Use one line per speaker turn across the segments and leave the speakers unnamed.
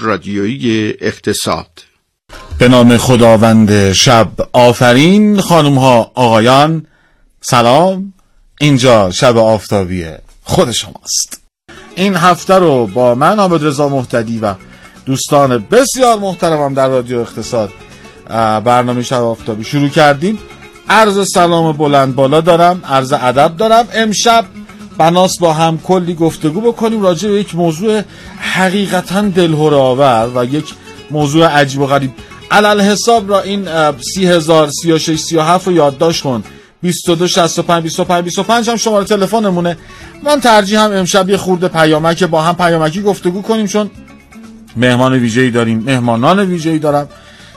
رادیویی اقتصاد.
به نام خداوند شب آفرین. خانم ها آقایان سلام. اینجا شب آفتابی خود شماست. این هفته رو با من عابد رضا محتدی و دوستان بسیار محترمم در رادیو اقتصاد برنامه شب آفتابی شروع کردیم. عرض سلام بلند بالا دارم عرض ادب دارم. امشب بناس با هم کلی گفتگو بکنیم راجع به یک موضوع حقیقتا دلهور آور و یک موضوع عجیب و غریب. علل حساب را این سی هزار سی و شش سی و هفت رو یادداشت کن. 22 65 25 25 هم شماره تلفنمونه. من ترجیح هم امشب یه خورده پیامک با هم پیامکی گفتگو کنیم چون مهمان ویژه‌ای داریم مهمانان ویژه‌ای دارم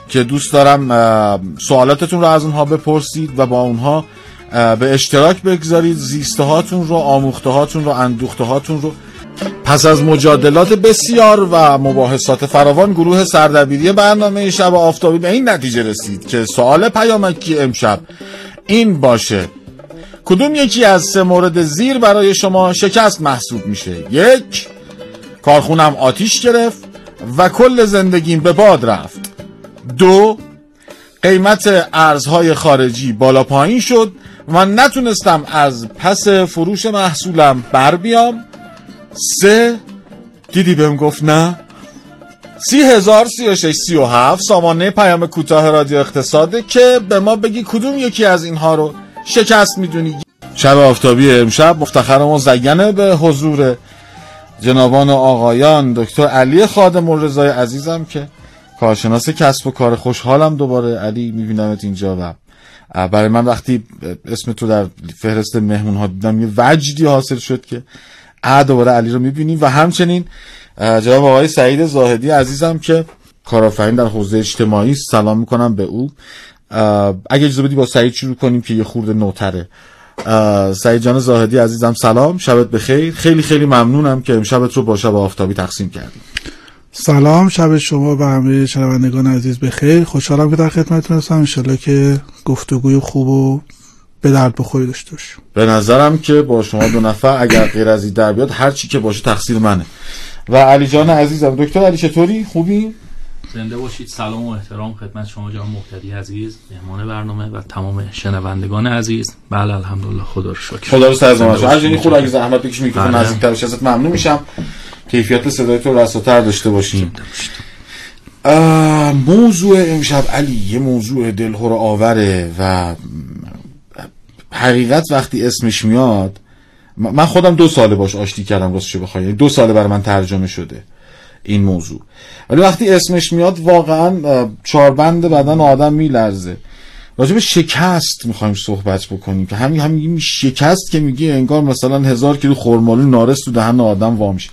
که دوست دارم سوالاتتون رو از اونها بپرسید و با اونها به اشتراک بگذارید زیسته هاتون رو آموخته هاتون رو اندوخته هاتون رو. پس از مجادلات بسیار و مباحثات فراوان گروه سردبیری برنامه شب آفتابی به این نتیجه رسید که سوال پیامکی امشب این باشه. کدوم یکی از سه مورد زیر برای شما شکست محسوب میشه؟ یک کارخونم آتیش گرفت و کل زندگیم به باد رفت. دو قیمت ارزهای خارجی بالا پایین شد من نتونستم از پس فروش محصولم بر بیام. سه دیدی بهم گفت نه. سی هزار سی و شش سی و هفت سامانه پیام کوتاه رادیو اقتصاده که به ما بگی کدوم یکی از اینها رو شکست می‌دونی. شب آفتابی امشب مفتخر ما زینه به حضور جنابان و آقایان دکتر علی خادم و رضای عزیزم که کارشناس کسب و کار خوشحالم دوباره. علی میبینمت اینجا و برای من وقتی اسم تو در فهرست مهمون ها دیدم یه وجدی حاصل شد که ا دوباره علی رو می‌بینیم. و همچنین جناب آقای سعید زاهدی عزیزم که کارآفرین در حوزه اجتماعی سلام می‌کنم به او. اگه اجازه بدی با سعید شروع کنیم که یه خورده نوتره. سعید جان زاهدی عزیزم سلام شبت بخیر. خیلی خیلی ممنونم که امشبت رو با شب آفتابی تقسیم کردیم.
سلام شب شما و همه شنوندگان عزیز بخیر خوشحالم که در خدمتتون هستم. انشالله که گفتگوی خوب و به درد بخوری داشته باشیم.
به نظرم که با شما دو نفر اگر غیر از این در بیاد هر چی که باشه تقصیر منه. و علی جان عزیزم دکتر علی چطوری؟ خوبی؟
زنده باشید. سلام و احترام خدمت شما جان محتدی عزیز مهمان برنامه و تمام شنوندگان عزیز. بله الحمدلله خدا رو شکر.
خدا رو باشه هر خود اگه زحمت بکش میکروفون نزدیکتر بشه ازت ممنون میشم. کیفیت صدای تو رساتر داشته باشیم. موضوع امشب علی یه موضوع دلهور آوره و حقیقت وقتی اسمش میاد من خودم دو ساله باش آشتی کردم راستشو بخوای. یعنی دو ساله برای من ترجمه شده این موضوع. ولی وقتی اسمش میاد واقعا چاربند بدن آدم میلرزه. راجع به شکست می‌خوایم صحبت بکنیم که همین همین شکست که میگی انگار مثلا هزار کیلو خرمالو نارس تو دهن آدم وامیشه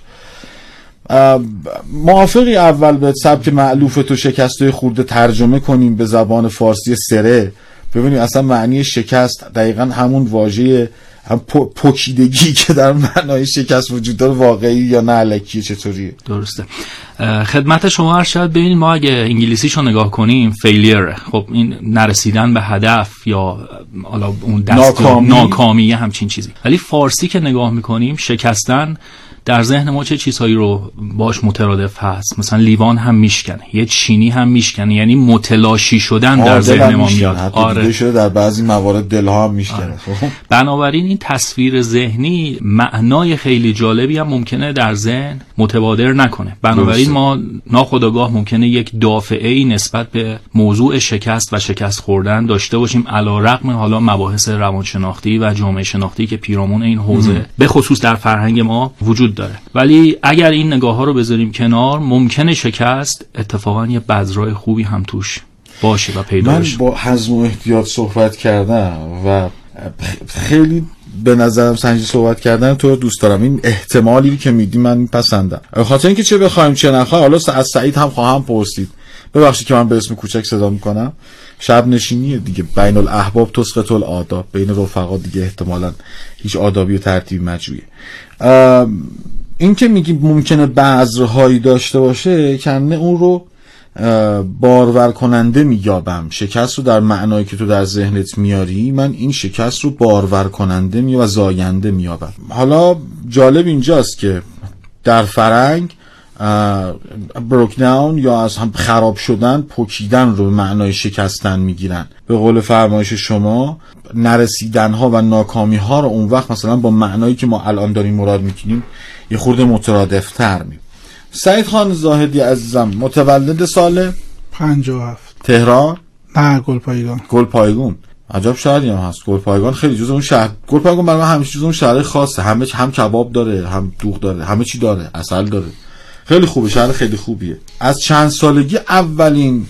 موافقی اول به سبک معلوف تو شکست خورده ترجمه کنیم به زبان فارسی سره. ببینیم اصلا معنی شکست دقیقا همون واژه هم پوکیدگی که در معنای شکست وجود داره واقعی یا نه علکی چطوریه؟
درسته. خدمت شما هر شاید ببینید ما اگه انگلیسیش رو نگاه کنیم فیلیر خب این نرسیدن به هدف یا حالا اون دست
ناکامی.
ناکامی همچین چیزی. ولی فارسی که نگاه می‌کنیم شکستن در ذهن ما چه چیزهایی رو باش مترادف هست؟ مثلا لیوان هم میشکنه یه چینی هم میشکنه یعنی متلاشی شدن در ذهن ما میاد.
آره. شده در بعضی موارد دلها هم میشکنه آره.
بنابراین این تصویر ذهنی معنای خیلی جالبی هم ممکنه در ذهن متبادر نکنه. بنابراین ما ناخودآگاه ممکنه یک دافعه ای نسبت به موضوع شکست و شکست خوردن داشته باشیم علیرغم حالا مباحث روانشناختی و جامعه شناختی که پیرامون این حوزه به خصوص در فرهنگ ما وجود داره. ولی اگر این نگاه ها رو بذاریم کنار ممکنه شکست اتفاقا یه بذرای خوبی هم توش باشه و پیدا
من با حزم و احتیاط صحبت کردم و خیلی به نظرم سنجی صحبت کردن تو دوست دارم. این احتمالی که میدی من پسندم خاطر اینکه چه بخوایم چه نخوایم حالا از سعید هم خواهم پرسید. ببخشید که من به اسم کوچک صدا می‌کنم. شب نشینیه دیگه. بین الاحباب تسقط الاداب بین رفقا دیگه احتمالا هیچ آدابی و ترتیب مجویه این که میگی ممکنه بذرهایی داشته باشه کنه اون رو بارور کننده مییابم. شکست رو در معنایی که تو در ذهنت میاری من این شکست رو بارور کننده می و زاینده مییابم. حالا جالب اینجاست که در فرنگ بروک داون یا از هم خراب شدن پکیدن رو به معنای شکستن می‌گیرن. به قول فرمایش شما نرسیدن ها و ناکامی ها رو اون وقت مثلا با معنایی که ما الان داریم مراد می‌کنیم یه خورده مترادفتر می سعید خان زاهدی عزیزم متولد سال؟
57
تهران؟
نه گل پایگان
گل پایگون عجب شهری هم هست. گل پایگان خیلی جز اون شهر گل پایگان برای من همیشه جز اون شهر خاصه. همه هم کباب داره هم دوغ داره همه چی داره اصل داره. خیلی خوبه شهر خیلی خوبیه. از چند سالگی اولین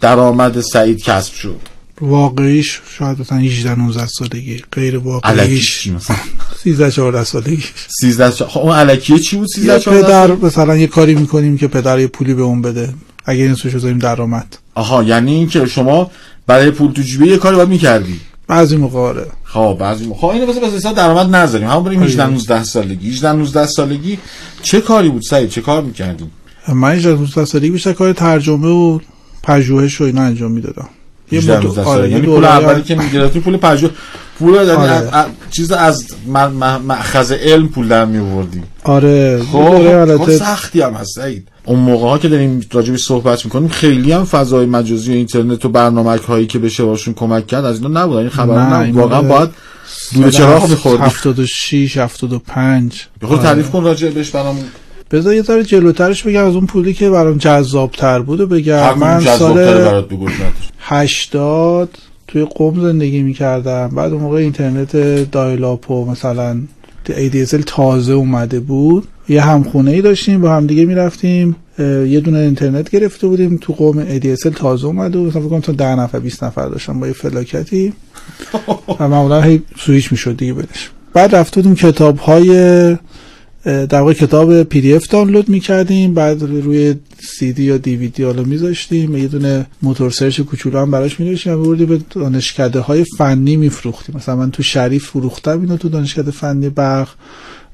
درآمد سعید کسب شد.
واقعیش شاید مثلا 18 19 سالگی غیر واقعیش.
چی مثلا؟
13 14 سالگی.
13 خب اون الکیه چی بود؟ 13
یا
14
پدر مثلا یه کاری می‌کنیم که پدر یه پولی به اون بده. اگه این سوشو بذاریم درآمد
آها یعنی اینکه شما برای پول تو جیبه یه کاری باید می‌کردی؟
بعضی موقع آره.
خب بعضی خب اینو بس بس درآمد نذاریم. همون بریم 18 19 سالگی. 18 19 سالگی چه کاری بود سعید؟ چه کار می‌کردیم
من 18 19 سالگی بیشتر کار ترجمه و پژوهش و اینا انجام می‌دادم. یه
18
مدو...
19
آره
یعنی پول اولی که می‌گرفتی پول پژوه پول یعنی
آره.
چیز از مأخذ علم پول در میوردی
آره
خب کار
البته.
سختی هم هست سعید. اون موقع ها که داریم راجبش صحبت می‌کنیم خیلی هم فضای مجازی و اینترنت و برنامه هایی که بشه باشون کمک کرد از اینا نبود. این خبر
نه،
نبود.
این
واقعا باید دود چراغ میخوردی
76 75
به خود تعریف کن راجع بهش برامون.
بذار یه ذره جلوترش بگم از اون پولی که برام جذابتر بود و بگم من سال
برات بگو نداره.
80 توی قم زندگی می‌کردم. بعد اون موقع اینترنت dial-up و مثلا ADSL تازه اومده بود. یه همخونه ای داشتیم با هم دیگه می‌رفتیم. یه دونه اینترنت گرفته بودیم. تو قم ADSL تازه اومده بود. مثلا فکر کنم تا 10 نفر 20 نفر داشتم با یه فلاکتی. و معمولا هی سویچ می‌شد دیگه بعدش. بعد رفته بودیم کتاب های در واقع کتاب PDF دانلود می‌کردیم بعد روی سی دی یا دی وی دی حالا میذاشتیم یه دونه موتور سرچ کوچولو هم براش می‌نوشتیم و می‌بردیم به دانشکده های فنی میفروختیم. مثلا من تو شریف فروختم اینو تو دانشکده فنی برق.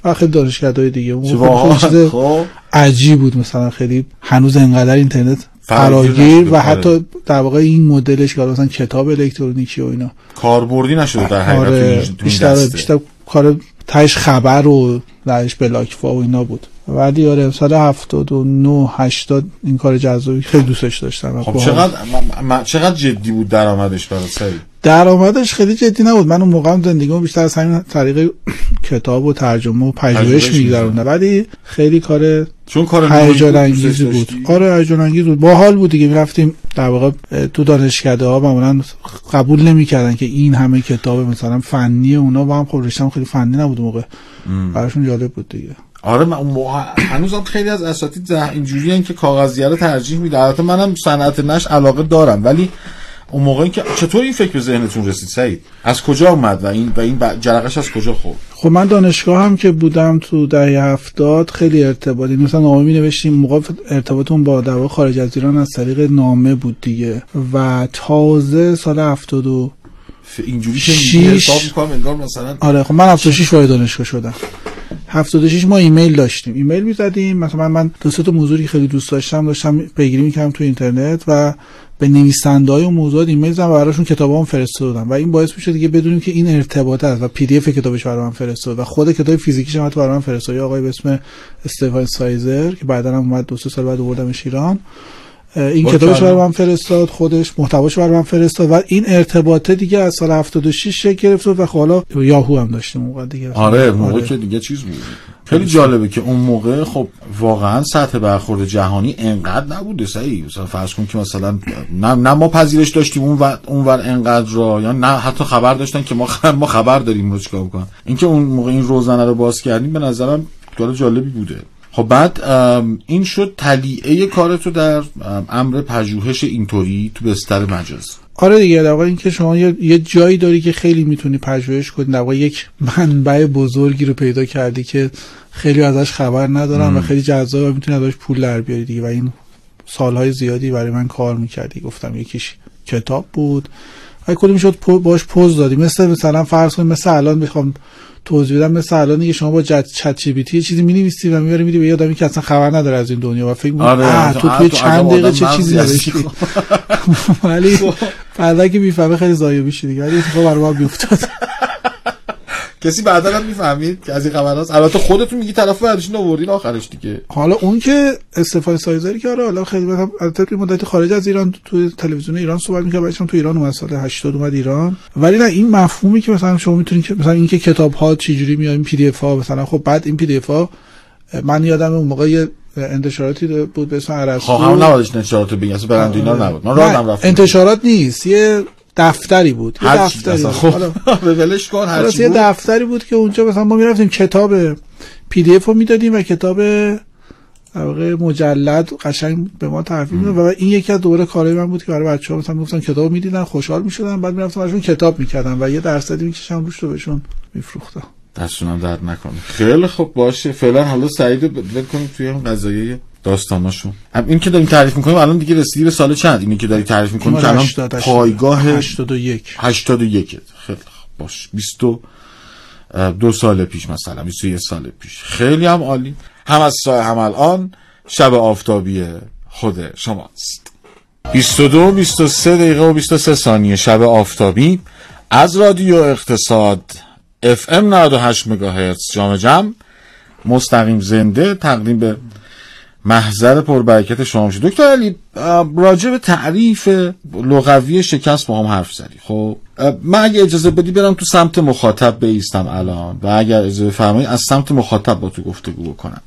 و خیلی دانشکده های دیگه اون چیز
خب.
عجیب بود. مثلا خیلی هنوز انقدر اینترنت
فراگیر
و. حتی در واقع این مدلش که مثلا کتاب الکترونیکی و اینا.
کاربردی نشده در حقیقت
آره
این
بیشتر. بیشتر کار تهش خبر و درش بلاکفا و اینا بود. ولی آره سال 79 80 این کار جذابی خیلی دوستش داشتم
خب. چقدر م- م- چقدر جدی بود درآمدش برای سعید
درآمدش خیلی جدی نبود. من اون موقع زندگیمو بیشتر از همین طریق کتاب و ترجمه و
پژوهش
میگذروندم. ولی خیلی کار
چون کار
هیجان انگیزی بود؟ آره هیجان انگیز بود. باحال بود دیگه. می‌رفتیم در واقع تو دانشکده ها معمولا قبول نمی‌کردن که این همه کتاب مثلا فنی اونا با هم خب رشتم خیلی فنی نبود موقع. براشون جالب بود دیگه.
آره من اون موقع هنوزم خیلی از اساتید ده- اینجوری که کاغذیه رو ترجیح میده. البته منم صنعت نشر علاقه دارم ولی اون موقعی که چطور این فکر به ذهنتون رسید سعید؟ از کجا اومد و این و این جرقش از کجا خورد؟
خب من دانشگاه هم که بودم تو دهه هفتاد خیلی ارتباطی مثلا نامه می نوشتیم موقع ارتباطمون با در واقع خارج از ایران از طریق نامه بود دیگه. و تازه سال هفتاد و
اینجوری که
شیش.
حساب می‌کنم انگار مثلا
آره خب من 76 وارد دانشگاه شدم. 76 ما ایمیل داشتیم. ایمیل می‌زدیم. مثلا من دو سه تا موضوعی خیلی دوست داشتم داشتم پیگیری می‌کردم تو اینترنت و به نویسنده های موضوعات ایمیل زدم و براشون کتابام فرستادم. و این باعث می‌شد دیگه بدونیم که این ارتباط است و PDF کتابش برای من فرستاد و خود کتاب فیزیکیش هم برای من فرستاد. آقای به اسم استفان سایزر که بعدا هم اومد دو سه سال بعد آوردمش ایران. این. کتابش برای من فرستاد خودش محتواش برای من فرستاد و این ارتباطه دیگه از سال 76 شکل گرفت و خب حالا یاهو هم داشتیم اون موقع دیگه.
آره موقع که دیگه چیز بود. خیلی جالبه که اون موقع خب واقعا سطح برخورد جهانی انقدر نبوده سعی. مثلا فرض کن که مثلا نه, نه ما پذیرش داشتیم اون ور اون ور انقدر را یا نه حتی خبر داشتن که ما خ- ما خبر داریم رو چیکار بکنم اینکه اون موقع این روزنه رو باز کردیم به نظرم کار جالبی بوده. خب بعد این شد تلیعه کار تو در ام، امر پژوهش اینطوری تو بستر مجاز.
آره دیگه در واقع اینکه شما یه, جایی داری که خیلی می‌تونی پژوهش کنی در واقع یک منبع بزرگی رو پیدا کردی که خیلی ازش خبر ندارن و خیلی جذاب و می‌تونی ازش پول در بیاری دیگه. و این سالهای زیادی برای من کار می‌کردی. گفتم یکیش کتاب بود. و کلی می‌شد پو- باش پوز دادی. مثل مثلا فرض کنید مثل الان می‌خوام توضیح بدم. مثل الان که شما با چت جی پی تی یه چیزی می‌نویسی و می‌بری میدی به یه آدمی که اصلا خبر نداره از این دنیا و فکر می‌کنه
آره،
تو توی
تو
چند دقیقه چه چیزی. نوشتی؟ ولی بعدا که می‌فهمه خیلی ضایع میشه دیگه. ولی اتفاق برای ما بیفتاد
کسی بعدا هم می‌فهمید که از این خبر هست البته خودتون میگی طرف بعدشون آوردین آخرش دیگه.
حالا اون که استفاده سایزاری که آره حالا خیلی البته مدت خارج از ایران تو تلویزیون ایران صحبت می‌کرد بعدش تو ایران اومد سال 80 اومد ایران. ولی نه این مفهومی که مثلا شما می‌تونید که مثلا اینکه کتاب ها چجوری میاد پی دی اف ها مثلا خب بعد این پی دی اف ها من یادم اون موقع انتشاراتی بود به اسم عرستو.
خب هم نبودش انتشارات بگی اصلا برند اینا نبود. من راه رفتم.
انتشارات نیست یه دفتری بود. یه دفتری.
خب. به ولش کن هر
یه دفتری بود که اونجا مثلا ما می‌رفتیم کتاب پی دی اف رو می‌دادیم و کتاب واقع مجلد قشنگ به ما تحویل می‌داد و این یکی از دوره کارهای من بود که برای بچه‌ها مثلا می‌گفتن کتاب می‌دیدن خوشحال می‌شدن بعد می‌رفتم ازشون کتاب می‌کردم و یه درصدی می‌کشم روش رو بهشون میفروختم.
دستونم درد نکنه. خیلی خوب باشه. فعلا حالا سعید ول کنیم توی اون قضایه داستاناشون این که داریم تعریف می‌کنیم الان دیگه رسیدی به سال چند؟ اینی که داری تعریف می‌کنیم که الان پایگاه
81
81 خیلی باش. 20 دو سال پیش مثلا 21 سال پیش. خیلی هم عالی. هم از سایه هم الان. شب آفتابی خود شماست. 22 23 دقیقه و 23 ثانیه. شب آفتابی از رادیو اقتصاد FM 98 مگاهرتز. جام جم. مستقیم زنده. تقدیم به محضر پربرکت شما شد دکتر علی راجع به تعریف لغوی شکست با هم حرف زدی. خب من اگه اجازه بدی برم تو سمت مخاطب بیستم الان و اگر اجازه بفرمایی از سمت مخاطب با تو گفتگو بکنم.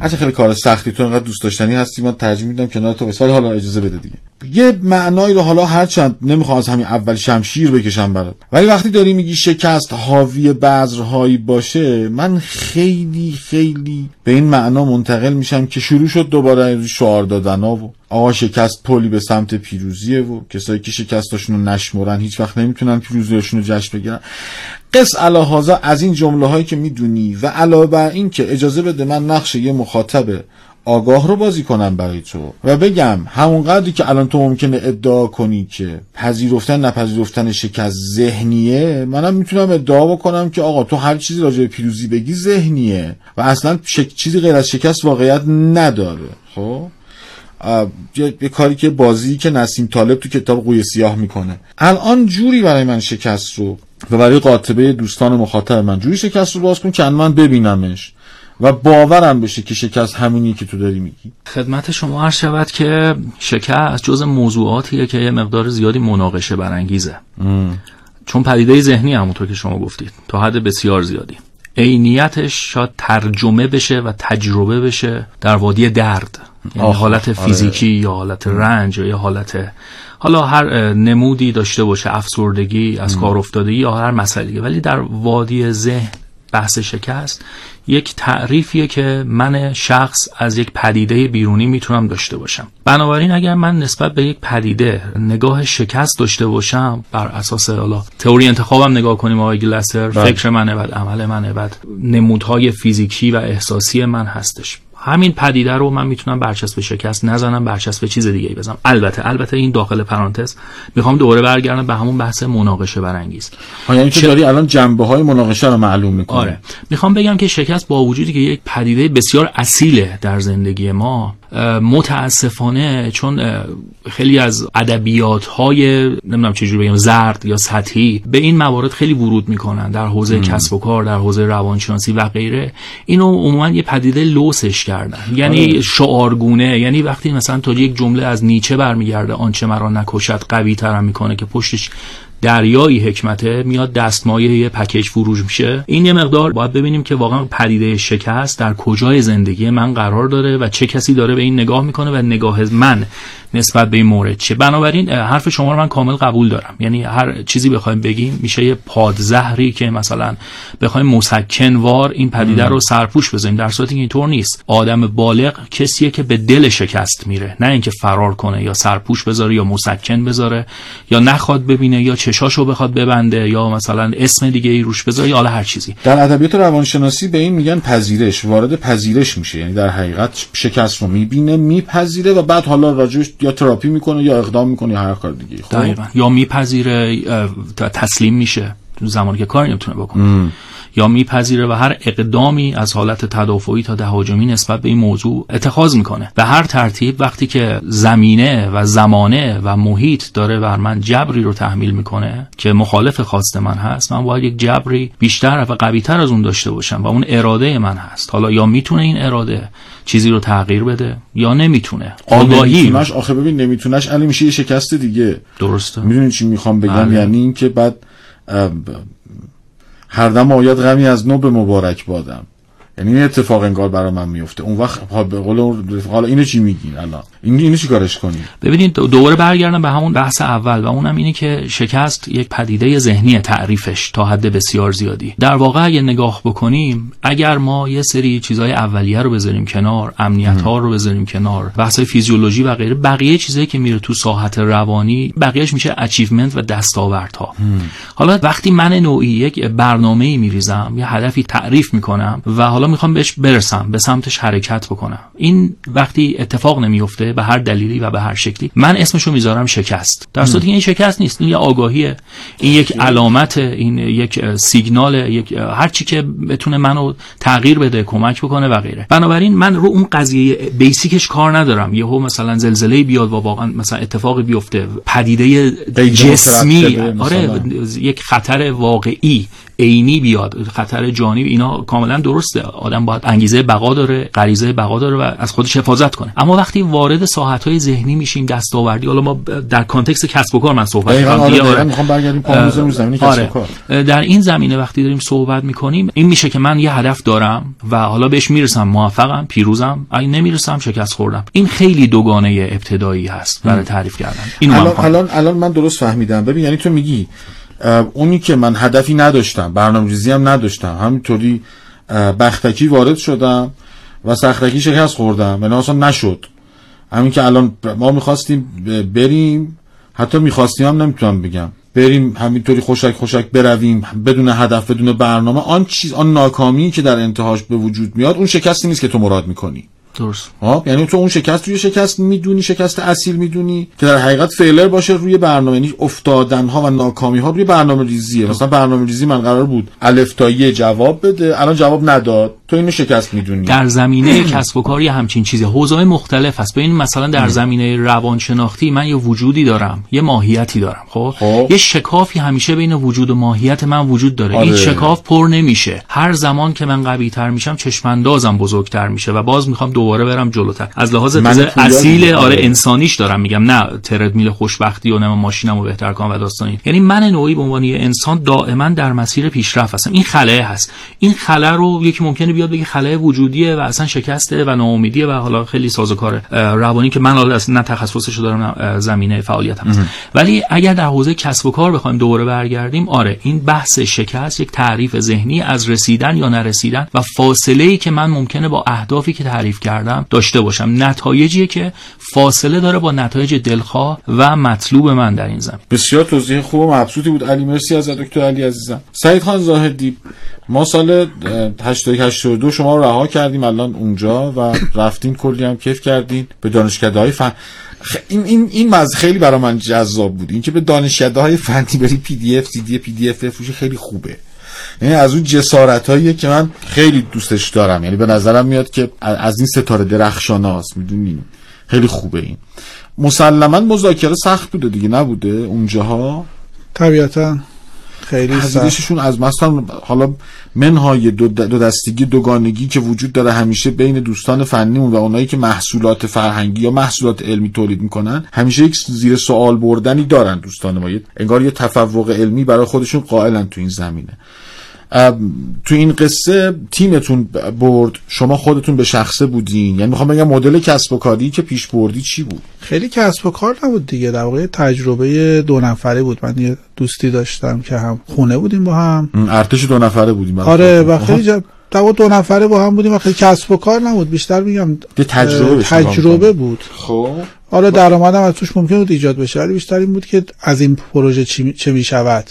هرچه خیلی کار سختی تو انقدر دوست داشتنی هستی من ترجیح میدم کنار تو ولی حالا اجازه بده دیگه. یه معنایی رو حالا هرچند نمی‌خوام از همین اول شمشیر بکشم برات. ولی وقتی داری میگی شکست حاوی بذرهایی باشه من خیلی خیلی به این معنا منتقل میشم که شروع شد دوباره شعار دادن و آقا شکست پلی به سمت پیروزیه و کسایی که شکستاشون رو نشمرن هیچ وقت نمی‌تونن پیروزیشون رو جشن بگیرن. قص علاهازا از این جمله هایی که می‌دونی و علاوه بر این که اجازه بده من نقش یه مخاطب آگاه رو بازی کنم برای تو و بگم همون قدری که الان تو ممکنه ادعا کنی که پذیرفتن نپذیرفتن شکست ذهنیه منم می‌تونم ادعا بکنم که آقا تو هر چیزی راجع به پیروزی بگی ذهنیه و اصلا شک... چیزی غیر از شکست واقعیت نداره. خب؟ یه کاری که بازی که نسیم طالب تو کتاب قوی سیاه می‌کنه. الان جوری برای من شکست رو و برای قاطبه دوستان مخاطب من جوری شکست رو باز کن که من ببینمش. و باورم بشه که شکست همینی که تو داری میگی.
خدمت شما عرض شود که شکست جز موضوعاتیه که یه مقدار زیادی مناقشه برانگیزه. چون پدیده ذهنی همونطور که شما گفتید. تا حد بسیار زیادی. عینیتش شاید ترجمه بشه و تجربه بشه در وادی درد. یعنی حالت آره. فیزیکی یا حالت رنج یا حالت حالا هر نمودی داشته باشه افسردگی از کار افتادگی یا هر مسئله ولی در وادی ذهن بحث شکست یک تعریفیه که من شخص از یک پدیده بیرونی می‌تونم داشته باشم بنابراین اگر من نسبت به یک پدیده نگاه شکست داشته باشم بر اساس حالا تئوری انتخابم نگاه کنیم آقای گلسر بله. فکر منه بعد عمل منه بعد نمودهای فیزیکی و احساسی من هستش همین پدیده رو من می‌تونم برچسب شکست نزنم برچسب چیز دیگه ای بزنم. البته البته این داخل پرانتز می‌خوام دوباره برگردم به همون بحث مناقشه برانگیز.
یعنی تو داری الان جنبه های مناقشه رو معلوم می‌کنی.
آره. می‌خوام بگم که شکست با وجودی که یک پدیده بسیار اصیله در زندگی ما متاسفانه چون خیلی از ادبیات های نمی‌دونم چجوری بگم زرد یا سطحی به این موارد خیلی ورود می‌کنن در حوزه کسب و کار در حوزه روانشناسی و غیره. اینو عموما یه پدیده لوسش کردن. یعنی آره. شعارگونه یعنی وقتی مثلا تو یک جمله از نیچه برمیگرده آنچه مرا نکشد قوی ترم می‌کنه که پشتش دریایی حکمته میاد دستمایه یه پکیج فروش میشه. این یه مقدار باید ببینیم که واقعا پدیده شکست در کجای زندگی من قرار داره و چه کسی داره به این نگاه می‌کنه و نگاه من نسبت به این مورد چه بنابراین حرف شما رو من کامل قبول دارم. یعنی هر چیزی بخوایم بگیم میشه یه پادزهری که مثلا بخوایم مسکنوار این پدیده رو سرپوش بزنیم در صورتی که اینطور نیست. آدم بالغ کسیه که به دل شکست میره. نه اینکه فرار کنه یا سرپوش بذاره یا مسکن بذاره یا نخواد ببینه یا چشاشو بخواد ببنده یا مثلا اسم دیگه ای روش بذاره یا هر چیزی.
در ادبیات روانشناسی به این میگن پذیرش وارد پذیرش میشه. یعنی در حقیقت شکست رو می‌بینه میپذیره و بعد حالا راجعش یا تراپی می‌کنه یا اقدام می‌کنه یا هر کار دیگه.
خب؟ یا میپذیره تسلیم میشه. زمانی که کاری نمی‌تونه بکنه. یا میپذیره و هر اقدامی از حالت تدافعی تا تهاجمی نسبت به این موضوع اتخاذ می‌کنه. به هر ترتیب وقتی که زمینه و زمانه و محیط داره بر من جبری رو تحمیل می‌کنه که مخالف خواست من هست من باید یک جبری بیشتر و قویتر از اون داشته باشم و اون اراده من هست. حالا یا می‌تونه این اراده چیزی رو تغییر بده یا نمی‌تونه.
آگاهی. نمیتونش آخه ببین نمیتونش علی میشه یه شکست دیگه.
درسته.
می‌دونی چی می‌خوام بگم؟ بله. یعنی اینکه بعد هر دم آید غمی از نو به مبارک بادم. یعنی این اتفاق انگار برای من میفته اون وقت به قول حالا اینو چی میگین الان؟ این اینو چی کارش کنیم؟
ببینید دوباره برگردم به همون بحث اول و اونم اینه که شکست یک پدیده ذهنی تعریفش تا حد بسیار زیادی. در واقع اگه نگاه بکنیم اگر ما یه سری چیزهای اولیه رو بذاریم کنار امنیت ها رو بذاریم کنار بحث فیزیولوژی و غیره بقیه چیزایی که میره تو ساحت روانی بقیهش میشه achievement و دستاوردها. حالا وقتی من نوعی یک برنامه‌ای میریزم یه هدفی تعریف می‌کنم و حالا می‌خوام بهش برسم به سمتش حرکت بکنم. این وقتی اتفاق نمیفته به هر دلیلی و به هر شکلی من اسمشو می‌ذارم شکست. در صورتی این شکست نیست این یه آگاهیه. این یک علامت این یک سیگنال یک هر چی که بتونه منو تغییر بده کمک بکنه و غیره. بنابراین من رو اون قضیه بیسیکش کار ندارم. یهو مثلا زلزله بیاد و واقعا مثلا اتفاقی بیفته. پدیده جسمی. آره یک خطر واقعی. عینی بیاد خطر جانی اینا کاملا درسته. آدم باید انگیزه بقا داره غریزه بقا داره و از خودش حفاظت کنه. اما وقتی وارد ساحت های ذهنی میشیم دستاوردی حالا ما در کانتکست کسب و کار من صحبت
می‌کنم. آره آره. می‌خوام برگردیم زمینه کسب و کار.
در این زمینه وقتی داریم صحبت می‌کنیم این میشه که من یه هدف دارم و حالا بهش می‌رسم موفقم پیروزم. اگه نمی‌رسم شکست خوردم. این خیلی دوگانه ابتدایی هست برای تعریف کردن.
اینو الان الان الان من درست فهمیدم. ببین یعنی تو میگی اونی که من هدفی نداشتم برنامه‌ریزی هم نداشتم همینطوری بختکی وارد شدم و سختکی شکست خوردم. من اصلا نشد. همین که الان ما می‌خواستیم بریم. حتی می‌خواستیم هم نمی‌تونم بگم. بریم همینطوری خوشک خوشک برویم بدون هدف بدون برنامه. آن چیز آن ناکامی که در انتهاش به وجود میاد اون شکستی نیست که تو مراد می‌کنی.
درست.
ها یعنی تو اون شکست روی شکست می‌دونی شکست اصیل می‌دونی که در حقیقت فیلر باشه روی برنامه. یعنی افتادن ها و ناکامی ها روی برنامه ریزیه مثلا برنامه ریزی من قرار بود الف تا جواب بده. الان جواب نداد. تو اینو شکست می‌دونی.
در زمینه کسب و کاری همچین چیزی. حوزه مختلف هست ببین مثلا در زمینه روانشناختی من یه وجودی دارم یه ماهیتی دارم خب, خب. یه شکافی همیشه بین وجود و ماهیت من وجود داره. آره. این شکاف پر نمیشه. هر زمان که من قوی تر میشم چشماندازم بزرگتر میشه و باز می‌خوام دوباره برم جلوتر. از لحاظ اصیل آره انسانیش دارم میگم. نه تردمیل خوشبختی و نه ماشینمو بهتر کنم و داستانی یعنی من نوعی به عنوان انسان دائما در مسیر پیشرفت هستم. این خلاه هست. این خلاه رو یکی ممکنه بیاد بگه خلاه وجودیه و اصلا شکسته و ناامیدیه و حالا خیلی سازوکار روانی که من حالا نه تخصصش دارم نه زمینه فعالیتم ولی اگر در حوزه کسب و کار بخوایم دوباره برگردیم آره این بحث شکست یک تعریف ذهنی از رسیدن یا نرسیدن و فاصله ای که من ممکنه با اهدافی که تعریف کردم داشته باشم. نتایجیه که فاصله داره با نتایج دلخواه و مطلوب من در این زمین.
بسیار توضیح خوب و مبسوطی بود. علی مرسی از دکتر علی عزیزم. سعید خان زاهدی ما سال 82 شما رو رها کردیم الان اونجا و رفتین کلی هم کیف کردین. به دانشکده های فن این این این مز خیلی برای من جذاب بود. اینکه به دانشکده های فنی بری پی دی اف سی دی پی دی اف بفروشی خیلی خوبه. یعنی از اون جسارت که من خیلی دوستش دارم. یعنی به نظرم میاد که از این ستاره درخشاناست می‌دونین؟ خیلی خوبه این. مسلما مذاکره سخت بوده دیگه. نبوده اونجاها؟
طبیعتا خیلی
هزینهشون از مثلا حالا منهای دو, دو دستگی دوگانگی که وجود داره همیشه بین دوستان فنیمون و اونایی که محصولات فرهنگی یا محصولات علمی تولید می‌کنن همیشه یک زیر سوال بردنی دارن دوستان ما. انگار یه تفوق علمی برای خودشون قائلن تو این زمینه. تو این قصه تیمتون برد شما خودتون به شخصه بودین. یعنی می‌خوام بگم مدل کسب و کاری که پیش بردی چی بود؟
خیلی کسب و کار نبود دیگه. در واقع تجربه دو نفره بود. من یه دوستی داشتم که هم خونه بودیم با هم.
ارتش دو نفره بودیم
آره و خیلی جب... در دو نفره با هم بودیم و خیلی کسب و کار نبود. بیشتر میگم
تجربه,
تجربه بود.
خب.
حالا درآمدم از توش ممکن بود ایجاد بشه. ولی بیشتر این بود که از این پروژه چه می‌شود.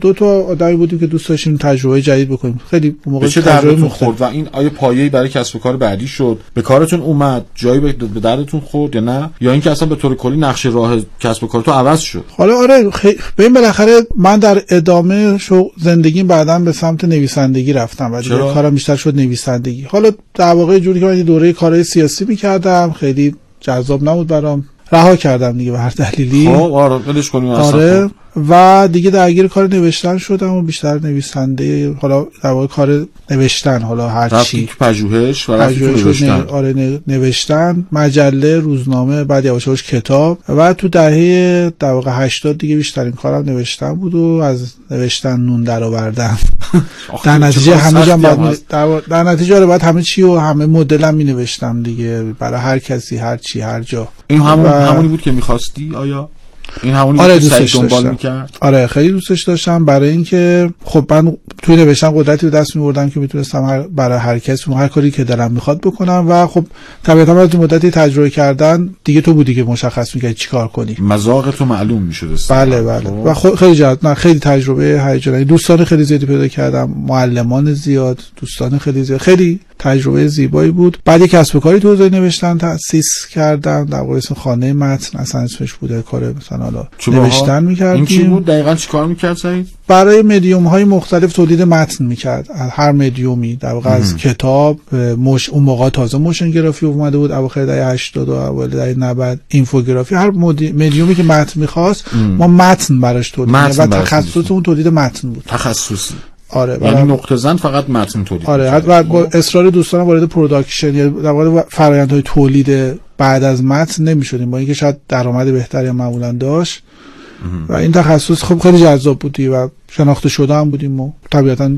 دو تا آدمی بودیم که دوست داشتیم تجربه جدید بکنیم. خیلی موقع
چه
تجربه
مختلف خورد؟ و این آیا پایه‌ای برای کسب و کار بعدی شد؟ به کارتون اومد؟ جایی به دردتون خورد یا نه؟ یا اینکه اصلا به طور کلی نقشه راه کسب و کار تو عوض شد؟
حالا آره خی... ببین بالاخره من در ادامه شو زندگیم بعدا به سمت نویسندگی رفتم و کارم بیشتر شد نویسندگی. حالا در واقع جوری که من دوره کارهای سیاسی می‌کردم خیلی جذاب نبود برام. رها کردم دیگه به هر دلیلی.
خب آره ولش کنیم
آره. و دیگه درگیر کار نوشتن شدم و بیشتر نویسنده حالا در واقع کار نوشتن حالا هر چی.
پژوهش و نوشتن.
آره نوشتن مجله روزنامه بعد یواش یواش کتاب. و تو دهه در واقع 80 دیگه بیشترین کارم نوشتن بود و از نوشتن نون درآوردن. در نتیجه همه جا بعد در, در نتیجه آره بعد همه چی و همه مدلم می نوشتم دیگه برای هر کسی هر چی هر جا.
این همون همونی بود که می‌خواستی آیا؟ این همونی
آره دوستش دنبال می‌کرد؟ آره خیلی دوستش داشتم. برای اینکه خب من توی نوشتن قدرتی به دست میوردم که می‌تونستم هر برای هر کس هر کاری که دلم می‌خواد بکنم و خب طبیعتا از مدتی تجربه کردن دیگه تو بودی که مشخص می‌کردی چیکار کنی.
مذاق تو معلوم می‌شد
بله بله. خب. و خب خیلی جالب نه خیلی تجربه هیجانی. دوستان خیلی زیادی پیدا کردم. معلمان زیاد دوستان خیلی زیاد. خیلی تجربه زیبایی بود. بعد یک کسب و کاری تو حوزه نوشتن تاسیس کردم در واقع اسم خانه متن اصلا اسمش بوده کار مثلا حالا نوشتن می‌کردیم.
این چی بود؟ دقیقاً چیکار می‌کرد سعید؟
برای مدیوم های مختلف تولید متن می‌کرد. هر مدیومی در واقع از کتاب مش اون موقع تازه motion گرافی اومده بود اواخر دهه 80 و اوایل دهه 90 اینفوگرافی. هر مدیومی که متن می‌خواست ما متن براش تولید و تخصص اون تولید متن بود.
تخصصی.
آره
یعنی نقطه زن فقط متن تولید
آره و با اصرار دوستان وارد production یا در واقع فرآیندهای تولید بعد از متن نمی‌شدیم با اینکه شاید درآمد بهتری معمولا داشت. و این تخصص خب خیلی جذاب بودی و شناخته شده هم بودیم و طبیعتا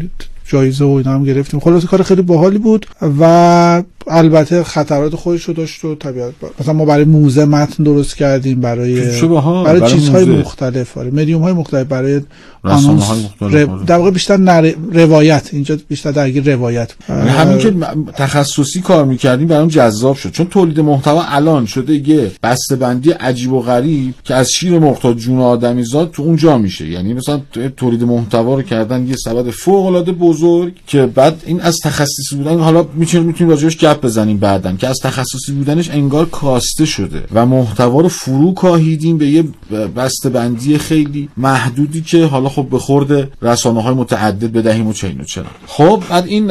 جایزه و اینا هم گرفتیم. خلاص کار خیلی باحالی بود و البته خطرات خودش رو داشت و طبیعت مثلا ما برای موزه متن درست کردیم برای برای, برای چیزهای مختلف. آره مدیوم های مختلف. برای
آنونس ر...
آره. در واقع بیشتر نر... روایت. اینجا بیشتر درگیر روایت.
یعنی همین که تخصصی کار می‌کردیم برام جذاب شد. چون تولید محتوا الان شده یه بندی عجیب و غریب که از شیر محتاج جون آدمیزاد تو اونجا میشه. یعنی مثلا تولید محتوا رو کردن یه سبد فوق العاده بزرگ که بعد این از تخصصی بودن حالا می‌تونیم می‌تونیم راجعش گپ بزنیم بعدن که از تخصصی بودنش انگار کاسته شده و محتوا رو فرو کاهیدیم به یه بندی خیلی محدودی که حالا خب به خورد رسانه های متعدد بدهیم و چین و چرا. خب بعد این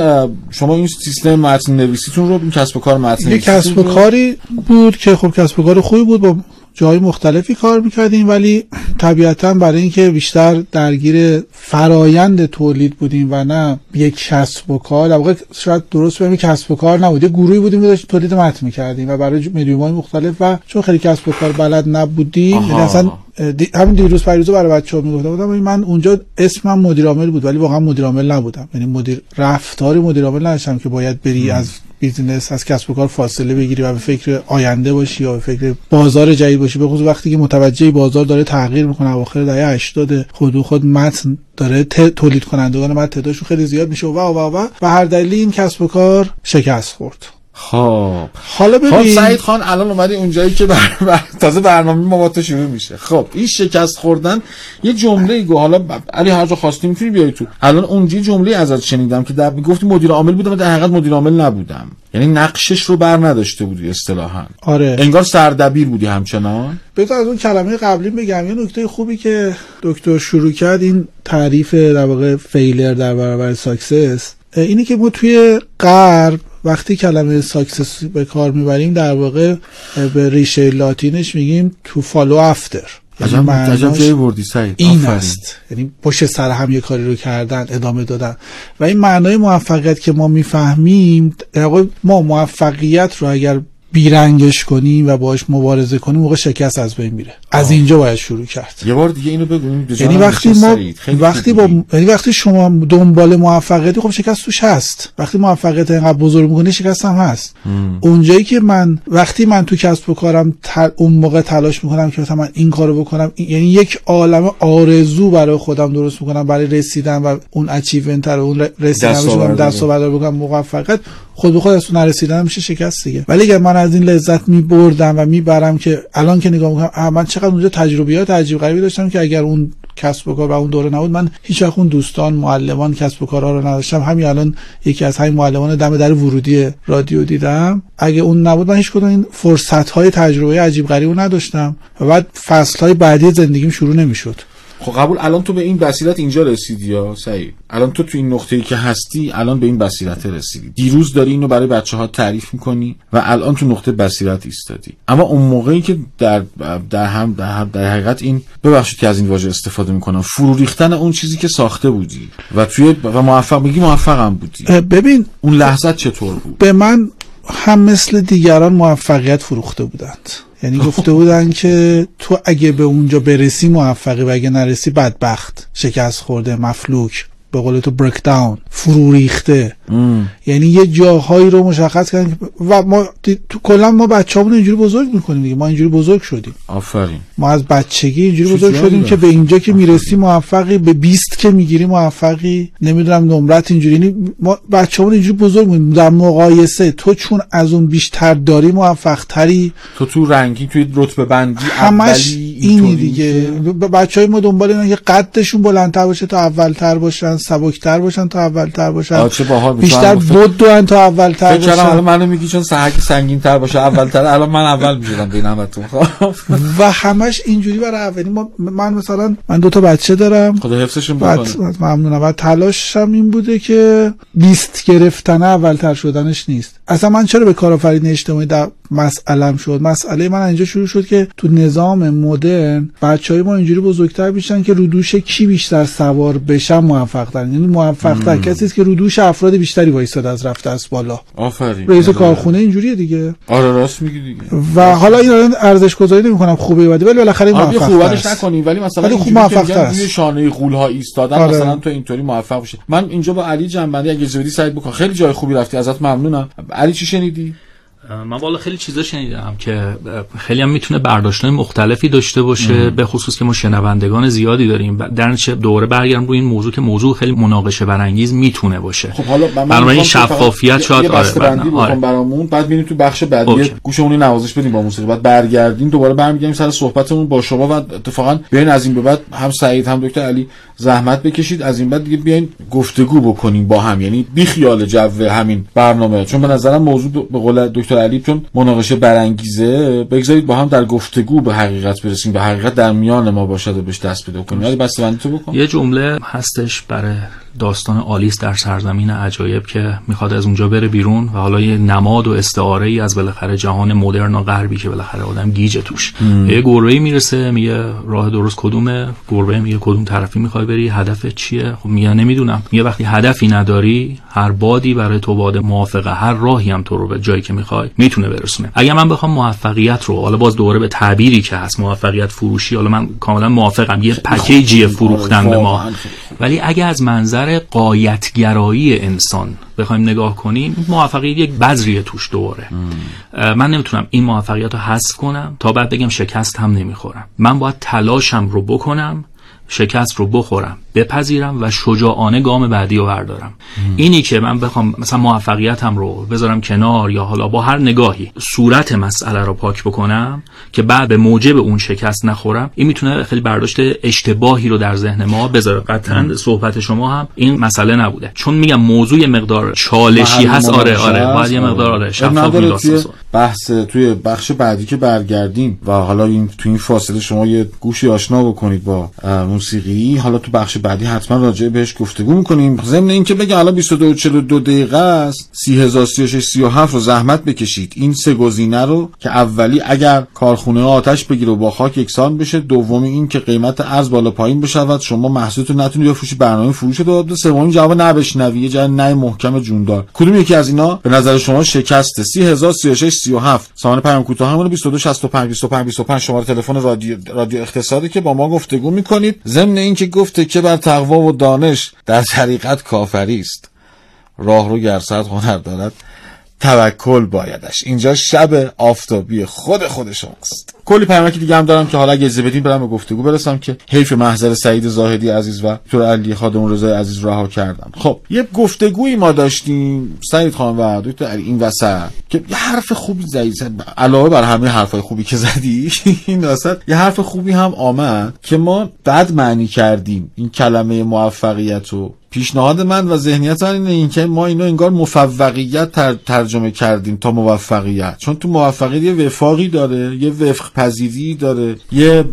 شما این سیستم متن نویسیتون رو این کسب و کار متن
یه کسب و کاری بود که خب کسب و کار خوبی بود با جای مختلفی کار می‌کردیم ولی طبیعتا برای اینکه بیشتر درگیر فرایند تولید بودیم و نه یک کسب و کار در واقع شاید درست بگیم کسب و کار نبود یه گروهی بودیم که داشت تولید متن می‌کردیم و برای مدیوم های مختلف و چون خیلی کسب و کار بلد نبودیم یعنی اصلا دی... همین دیروز پریروز برای بچه‌ها می‌گفتم بودم من اونجا اسمم مدیر عامل بود ولی واقعا مدیر عامل نبودم. یعنی مدیر رفتار مدیر عامل نداشتم که باید بری از بیزینس از کسب و کار فاصله بگیری و به فکر آینده باشی یا به فکر بازار جدید باشی. به خصوص وقتی که متوجه بازار داره تغییر می‌کنه اواخر دهه 80 خود خود متن داره تولید کنندگان متن تعدادشون خیلی زیاد میشه. و و و و هر دلیلی این کسب و کار شکست خورد.
خب.
حالا
ببین. خب سعید خان الان اومدی اونجایی که بر... بر... تازه برنامه ما با تو شروع میشه. خب این شکست خوردن یه جمله گو حالا علی هر جا خواستی می‌تونی بیای تو. الان اونجا جمله ازت شنیدم که در گفتی مدیر عامل بودم در حقیقت مدیر عامل نبودم. یعنی نقشش رو بر نداشته بودی اصطلاحا.
آره.
انگار سردبیر بودی همچنان.
بذار از اون کلمه قبلی بگم یه نکته خوبی که دکتر شروع کرد این تعریف در واقع failure در برابر success اینه که ما توی غرب وقتی کلمه success به کار می‌بریم در واقع به ریشه لاتینش میگیم to follow after
عجب جایی بردی سعید.
این است. یعنی پشت سر هم یه کاری رو کردن ادامه دادن. و این معنای موفقیت که ما می‌فهمیم ما موفقیت رو اگر بیرنگش کنیم و باش مبارزه کنیم موقع شکست از بین میره. از اینجا باید شروع کرد.
یه بار دیگه اینو بگویم
یعنی وقتی ما وقتی با یعنی وقتی شما دنبال موفقیتی خب شکست توش هست. وقتی موفقیت اینقدر بزرگ می‌کنه شکست هم هست. اونجایی که من وقتی من تو کسب و کارم اون موقع تلاش می‌کنم که مثلا من این کارو بکنم یعنی یک عالم آرزو برای خودم درست می‌کنم برای رسیدن و اون اچیومنت رو اون رسیدن دست بکنم موفقیت خود به خود از نرسیدن میشه شکست دیگه. ولی اگر من از این لذت میبردم و می‌برم که الان که نگاه می‌کنم من چقدر اونجا تجربیات عجیب غریبی داشتم که اگر اون کسب و کار و اون دوره نبود من هیچ وقت اون دوستان معلمان کسب و کارها رو نداشتم. همین الان یکی از همین معلمان دم در ورودی رادیو دیدم. اگه اون نبود من هیچ کدوم این فرصت های تجربه عجیب غریب نداشتم و بعد فصل های بعدی زندگیم شروع نمی‌شد.
خب قبول الان تو به این بصیرت اینجا رسیدی یا سعید؟ الان تو تو این نقطه‌ای که هستی الان به این بصیرت رسیدی. دیروز داری اینو برای بچه ها تعریف می‌کنی و الان تو نقطه بصیرت ایستادی. اما اون موقعی که در در هم در, هم در حقیقت این ببخشید که از این واژه استفاده می‌کنم فرو ریختن اون چیزی که ساخته بودی و توی و موفق بگی موفقم بودی.
ببین
اون لحظت چطور بود؟
به من هم مثل دیگران موفقیت فروخته بودند. یعنی گفته بودن که تو اگه به اونجا برسی موفقی و اگه نرسی بدبخت شکست خورده مفلوک به قول تو بریک داون فرو ریخته. یعنی یه جاهایی رو مشخص کردن و ما تو کلا ما بچه‌مون اینجوری بزرگ می‌کنیم دیگه. ما اینجوری بزرگ شدیم.
آفرین.
ما از بچگی اینجوری بزرگ شدیم که به اینجا که می‌رسی موفقی به 20 که می‌گیری موفقی. نمی‌دونم نمرت اینجوری. یعنی ما بچه‌مون اینجوری بزرگ می‌کنیم. در مقایسه تو چون از اون بیشتر داری موفق تری
تو تو رنگی توی رتبه بندی
همش اینی دیگه. بچهای ما دنبال اینن که قدشون بلندتر باشه تا اولتر باشن سبکتر باشن تا اولتر باشن. بیشتر بود دو تا اولتر
باشن فکر الان منو میگی چون سحک سنگین تر باشه اولتر. الان من اول می‌شدم بین همتون.
و همش اینجوری برای اولی ما من مثلا من دو تا بچه دارم.
خدا حفظشون بکنه.
ممنونم. و تلاشم این بوده که 20 گرفتن اولتر شدنش نیست. اصلا من چرا به کارآفرینی اجتماعی در مسئلم شد؟ مسئله من اینجا شروع شد که تو نظام مدرن بچه های ما اینجوری بزرگتر بیشتن که رودوش کی بیشتر سوار بشن موفق ترن. یعنی موفق تر کسی است که رودوش افراد بیشتری وایساده از رفته از بالا.
آفرین.
رئیس کارخونه اینجوریه دیگه.
آره راست میگی دیگه.
و حالا این ارزش گذاری نمی‌کنم خوبه بده ولی بالاخره
موفق خوبش نکنیم ولی مثلا ولی خوب موفق تر شانه غول ها ایستادن آره. مثلا تو اینطوری موفق بشی من اینجا با علی جنبندی اگه اجازه بدی سعید بکن. خیلی جای خوبی رفتی ازت ممنونم. علی چی شنیدی؟
من والا خیلی چیزا شنیدم که خیلی هم می‌تونه برداشت مختلفی داشته باشه به خصوص که ما شنوندگان زیادی داریم. در چه دوره برگردم روی این موضوع که موضوع خیلی مناقشه برانگیز می‌تونه باشه.
خب حالا
برای شفافیت شاید
آره آره. برامون. بعد میریم تو بخش بعدی گوشمون نوازش بدیم با موسیقی. بعد برگردیم دوباره برمیگردیم سر صحبتمون با شما و اتفاقا بیاین از این به بعد هم سعید هم دکتر علی زحمت بکشید. از این بعد دیگه بیاین گفتگو بکنیم با هم. یعنی بی خیال جو همین برنامه. چون به نظرم موضوع به قول دکتر علی چون مناقشه برانگیزه بگذارید با هم در گفتگو به حقیقت برسیم. به حقیقت در میان ما باشد و بهش دست پیدا کنیم. ولی بسته تو بکن.
یه جمله هستش برای داستان آلیس در سرزمین عجایب که می‌خواد از اونجا بره بیرون و حالا یه نماد و استعاره ای از بالاخره جهان مدرن و غربی که بالاخره آدم گیجه توش. یه گربه می‌رسه میگه راه درست کدومه؟ گربه میگه کدوم طرفی می‌خوای بری؟ هدف چیه؟ خب میگه نمی‌دونم. میگه وقتی هدفی نداری هر بادی برای تو باد موافقه هر راهی هم تو رو به جایی که می‌خوای می‌تونه برسونه. اگه من بخوام موفقیت رو حالا باز دوره به تعبیری که هست موفقیت فروشی حالا من کاملا موافقم یه پکیجی فروختن به ما. ولی اگه از منظر قایتگرایی انسان بخوایم نگاه کنیم موفقیت یک بذریه توش دوره. من نمی‌تونم این موفقیت رو حذف کنم تا بعد بگم شکست هم نمی‌خورم. من باید تلاشم رو بکنم شکست رو بخورم. بپذیرم و شجاعانه گام بعدی رو بردارم. اینی که من بخوام مثلا موفقیتم رو بذارم کنار یا حالا با هر نگاهی صورت مسئله رو پاک بکنم که بعد به موجب اون شکست نخورم این می‌تونه خیلی برداشت اشتباهی رو در ذهن ما بذاره. قطعا صحبت شما هم این مسئله نبوده. چون میگم موضوع مقدار چالشی هست. آره آره باید یه مقدار آره شفاف
بحث توی بخش بعدی که برگردیم و حالا این تو این فاصله شما یه گوشی آشنا بکنید با موسیقی. حالا تو بخش بعدی حتما راجع بهش گفتگو می‌کنیم. ضمن اینکه بگه حالا 22 42 دقیقه است 30036 37 رو زحمت بکشید. این سه گزینه رو که اولی اگر کارخونه آتش بگیره و با خاک یکسان بشه دومی این که قیمت ارز بالا پایین بشود. شما محصولتون نتونید بفروشید برنامه فروش رو سومی جواب نبشنوی یه جای نه محکم جوندار. کدوم یکی از اینا؟ به نظر شما شکسته. 30036 37 سامان پیام کوتاه همون 22 65 25 25 شماره تلفن رادیو رادیو اقتصادی که با ما گفتگو می‌کنید. ضمن اینکه گفته که بر تقوا و دانش در طریقت کافری است. راه رو گر هنر دارد توکل بایدش. اینجا شب آفتابی خود خود شماست. کلی پیامکی دیگه هم دارم که حالا اگه بدین برم به گفتگو برسم که حیف محضر سعید زاهدی عزیز و دکتر علی خادم رضا عزیز رها کردم. خب یه گفتگویی ما داشتیم سعید خان و دکتر علی این وسط که یه حرف خوبی زدی. علاوه بر همه حرفای خوبی که زدی این وسط یه حرف خوبی هم آمد که ما بد معنی کردیم این کلمه موفقیت رو. پیشنهاد من و ذهنیت من اینه اینکه ما اینو انگار مفوقیت تر ترجمه کردیم تا موفقیت. چون تو موفقیت یه وفاقی داره یه وفق پذیری داره. یه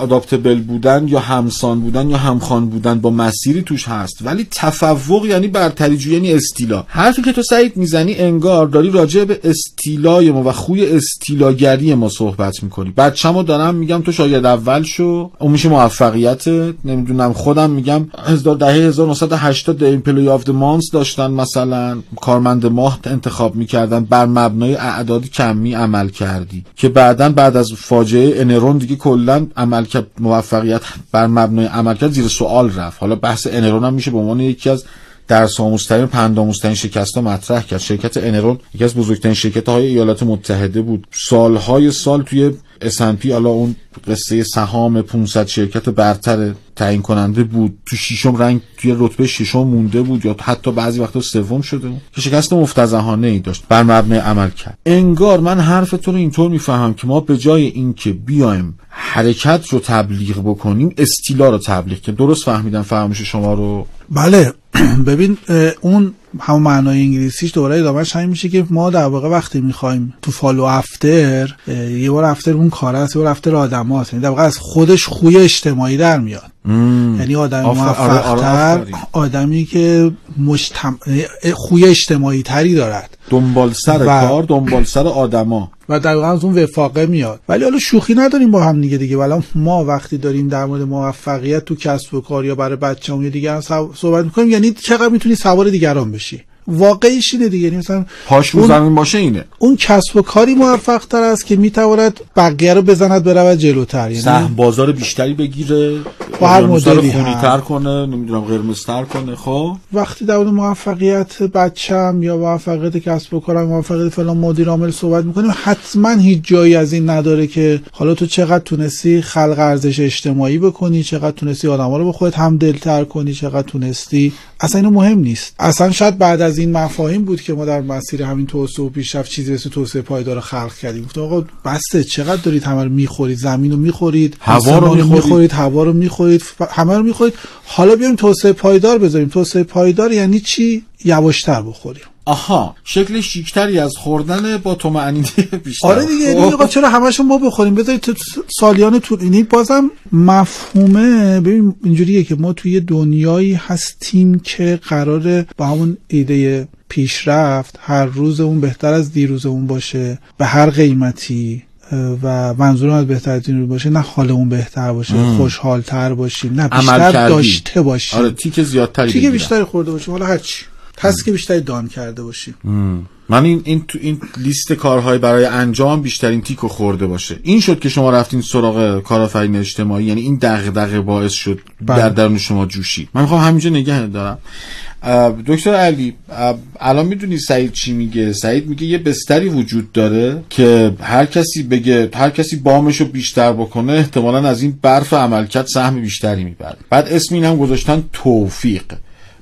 آداپتبل بودن یا همسان بودن یا همخوان بودن با مسیری توش هست. ولی تفوق یعنی برتری یعنی استیلا. حرفی که تو سعید می‌زنی انگار داری راجع به استیلای ما و خوی استیلاگری ما صحبت می‌کنی. بچه‌مو دارم میگم تو شاید اول شو. اون میشه موفقیت نمی‌دونم خودم میگم هزار دهه 1980 employee of the month داشتن مثلا کارمند ماه انتخاب می‌کردن بر مبنای اعداد کمی عملکردی. که بعدا بعد از فاجعه انرون دیگه کلا عمل موفقیت بر مبنای عملکرد زیر سوال رفت. حالا بحث انرون هم میشه به عنوان یکی از درس آموزترین پند شکست ها مطرح کرد. شرکت انرون یکی از بزرگترین شرکت های ایالات متحده بود. سالهای سال توی S&P حالا اون قصه سهام 500 شرکت برتر تعیین کننده بود. تو ششم رنگ توی رتبه ششم مونده بود یا حتی بعضی وقتا سوم شده بود. که شکست مفتزهانه ای داشت بر مبنای عمل کرد. انگار من حرف تو رو اینطور میفهم که ما به جای اینکه بیایم حرکت رو تبلیغ بکنیم استیلا رو تبلیغ که درست فهمیدم فرمایش شما رو؟
بله. ببین اون همون معنای انگلیسیش دوباره ادامهش همین میشه که ما در واقع وقتی می‌خوایم تو فالو افتر یه بار افتر اون کار است یه بار افتر آدم هست یعنی در واقع از خودش خوی اجتماعی در میاد. یعنی آدم موفقتر آدمی که مجتم... خوی اجتماعی تری دارد.
دنبال سر کار دنبال سر آدما.
و در واقع از اون وفاقه میاد. ولی حالا شوخی نداریم با هم دیگه دیگه. ولی ما وقتی داریم در مورد موفقیت تو کسب و کار یا برای بچه‌مون یا دیگه صحبت می‌کنیم یعنی چقدر می‌تونی سوار دیگران بشی؟ واقعیش اینه دیگه. یعنی مثلا
پاش رو زمین باشه اینه.
اون کسب و کاری موفق تر است که می‌تواند بقیه رو بزند برود جلوتر.
یعنی سهم بازار بیشتری بگیره
با هر مدلی
تر کنه نمی‌دونم قرمزتر کنه. خب.
وقتی در مورد موفقیت بچم یا موفقیت کسب و کارم موفقیت فلان مدیر عامل صحبت می‌کنیم حتما هیچ جایی از این نداره که حالا تو چقدر تونستی خلق ارزش اجتماعی بکنی چقدر تونستی آدما رو به خودت هم دلتر کنی چقدر تونستی اصلا اینو مهم نیست. اصلا شاید بعد از این مفاهیم بود که ما در مسیر همین توسعه و پیشرفت چیزی مثل توسعه پایدار خلق کردیم. گفتم آقا بسته چقدر دارید همه رو می‌خورید؟ زمین رو می‌خورید
هوا رو
می‌خورید. هوا رو می‌خورید همه رو می‌خورید. حالا بیایم توسعه پایدار بذاریم. توسعه پایدار یعنی چی؟ یواشتر بخوریم.
آها شکل شیکتری از خوردن با تو معنی بیشتر.
آره دیگه خب. دیگه چرا همشون ما بخوریم؟ بذارید سالیان طول اینی بازم مفهومه. ببین اینجوریه که ما توی دنیایی هستیم که قراره با همون ایده پیشرفت هر روز اون بهتر از دیروز اون باشه به هر قیمتی و منظورم از بهتر از دیروز باشه نه حال اون بهتر باشه خوشحال تر باشیم نه بیشتر داشته باشیم.
آره تیک زیادتری
تیک بیشتری خورده باشیم. حالا هرچی. که بیشتری دان کرده باشیم
من این این تو این لیست کارهای برای انجام بیشترین تیکو خورده باشه. این شد که شما رفتین سراغ کارآفرین اجتماعی یعنی این دغدغه باعث شد بله. در درون شما جوشی. من می‌خوام همینجا نگه دارم. دکتر علی الان می‌دونی سعید چی میگه؟ سعید میگه یه بستری وجود داره که هر کسی بگه هر کسی بامشو بیشتر بکنه احتمالا از این برف عملکرد سهم بیشتری می‌بره. بعد اسم این هم گذاشتن توفیق.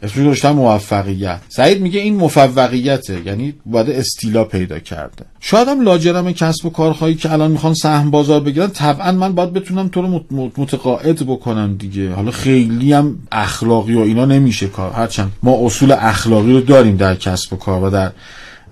اسمش داشتن موفقیت. سعید میگه این موفقیته یعنی باید استیلا پیدا کرده. شاید هم لاجرم کسب و کارهایی که الان می‌خوان سهم بازار بگیرن طبعا من باید بتونم تو رو متقاعد بکنم دیگه. حالا خیلی هم اخلاقی و اینا نمیشه کار. هرچند ما اصول اخلاقی رو داریم در کسب و کار و در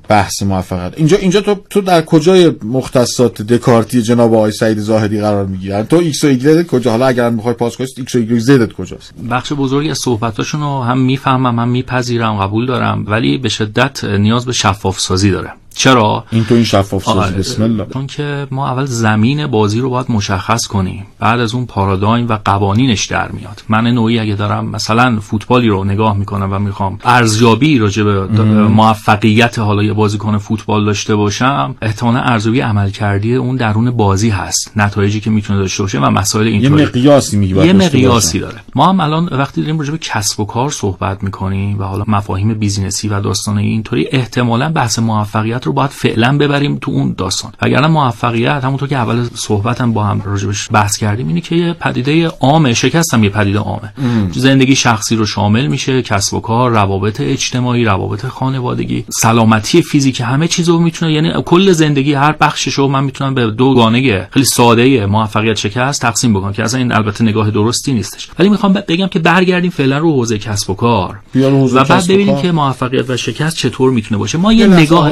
بحث موفقیت اینجا اینجا تو تو در کجای مختصات دکارتی جناب آقای سعید زاهدی قرار می‌گیری؟ یعنی تو ایکس و ایگرگت کجا؟ حالا اگر می‌خوای پاس کنی ایکس و ایگرگ زدت کجاست؟
بخش بزرگی از صحبتاشون رو هم می‌فهمم هم میپذیرم قبول دارم ولی به شدت نیاز به شفاف سازی داره چرا؟
این تو این شفاف سازی بسم الله
چون که ما اول زمین بازی رو باید مشخص کنیم. بعد از اون پارادایم و قوانینش در میاد. من نوعی اگه دارم مثلا فوتبالی رو نگاه می‌کنم و می‌خوام ارزیابی راجع به موفقیت حالا یه بازیکن فوتبال داشته باشم احتمالا ارزیابی عمل کردی اون درون بازی هست. نتایجی که می‌تونه داشته باشه و مسائل اینطوری.
یه مقیاسی میگه
یه مقیاسی داره. ما هم الان وقتی داریم راجع به کسب و کار صحبت می‌کنیم و حالا مفاهیم بیزینسی و داستان اینطوری احتمالا بحث موفقیت رو باید فعلا ببریم تو اون داستان. وگرنه موفقیت همونطور که اول صحبتم با هم راجبش بحث کردیم اینه که یه پدیده عامه شکستم یه پدیده عامه. زندگی شخصی رو شامل میشه کسب و کار روابط اجتماعی روابط خانوادگی سلامتی فیزیک همه چیز رو می‌تونه یعنی کل زندگی هر بخشش رو من می‌تونم به دو گانه خیلی ساده موفقیت شکست تقسیم بکنم که اصلا این البته نگاه درستی نیستش. ولی می‌خوام بگم که برگردیم فعلا رو حوزه کسب و کار. و بعد ببینیم که موفقیت و شکست چطور می‌تونه باشه. ما یه نگاه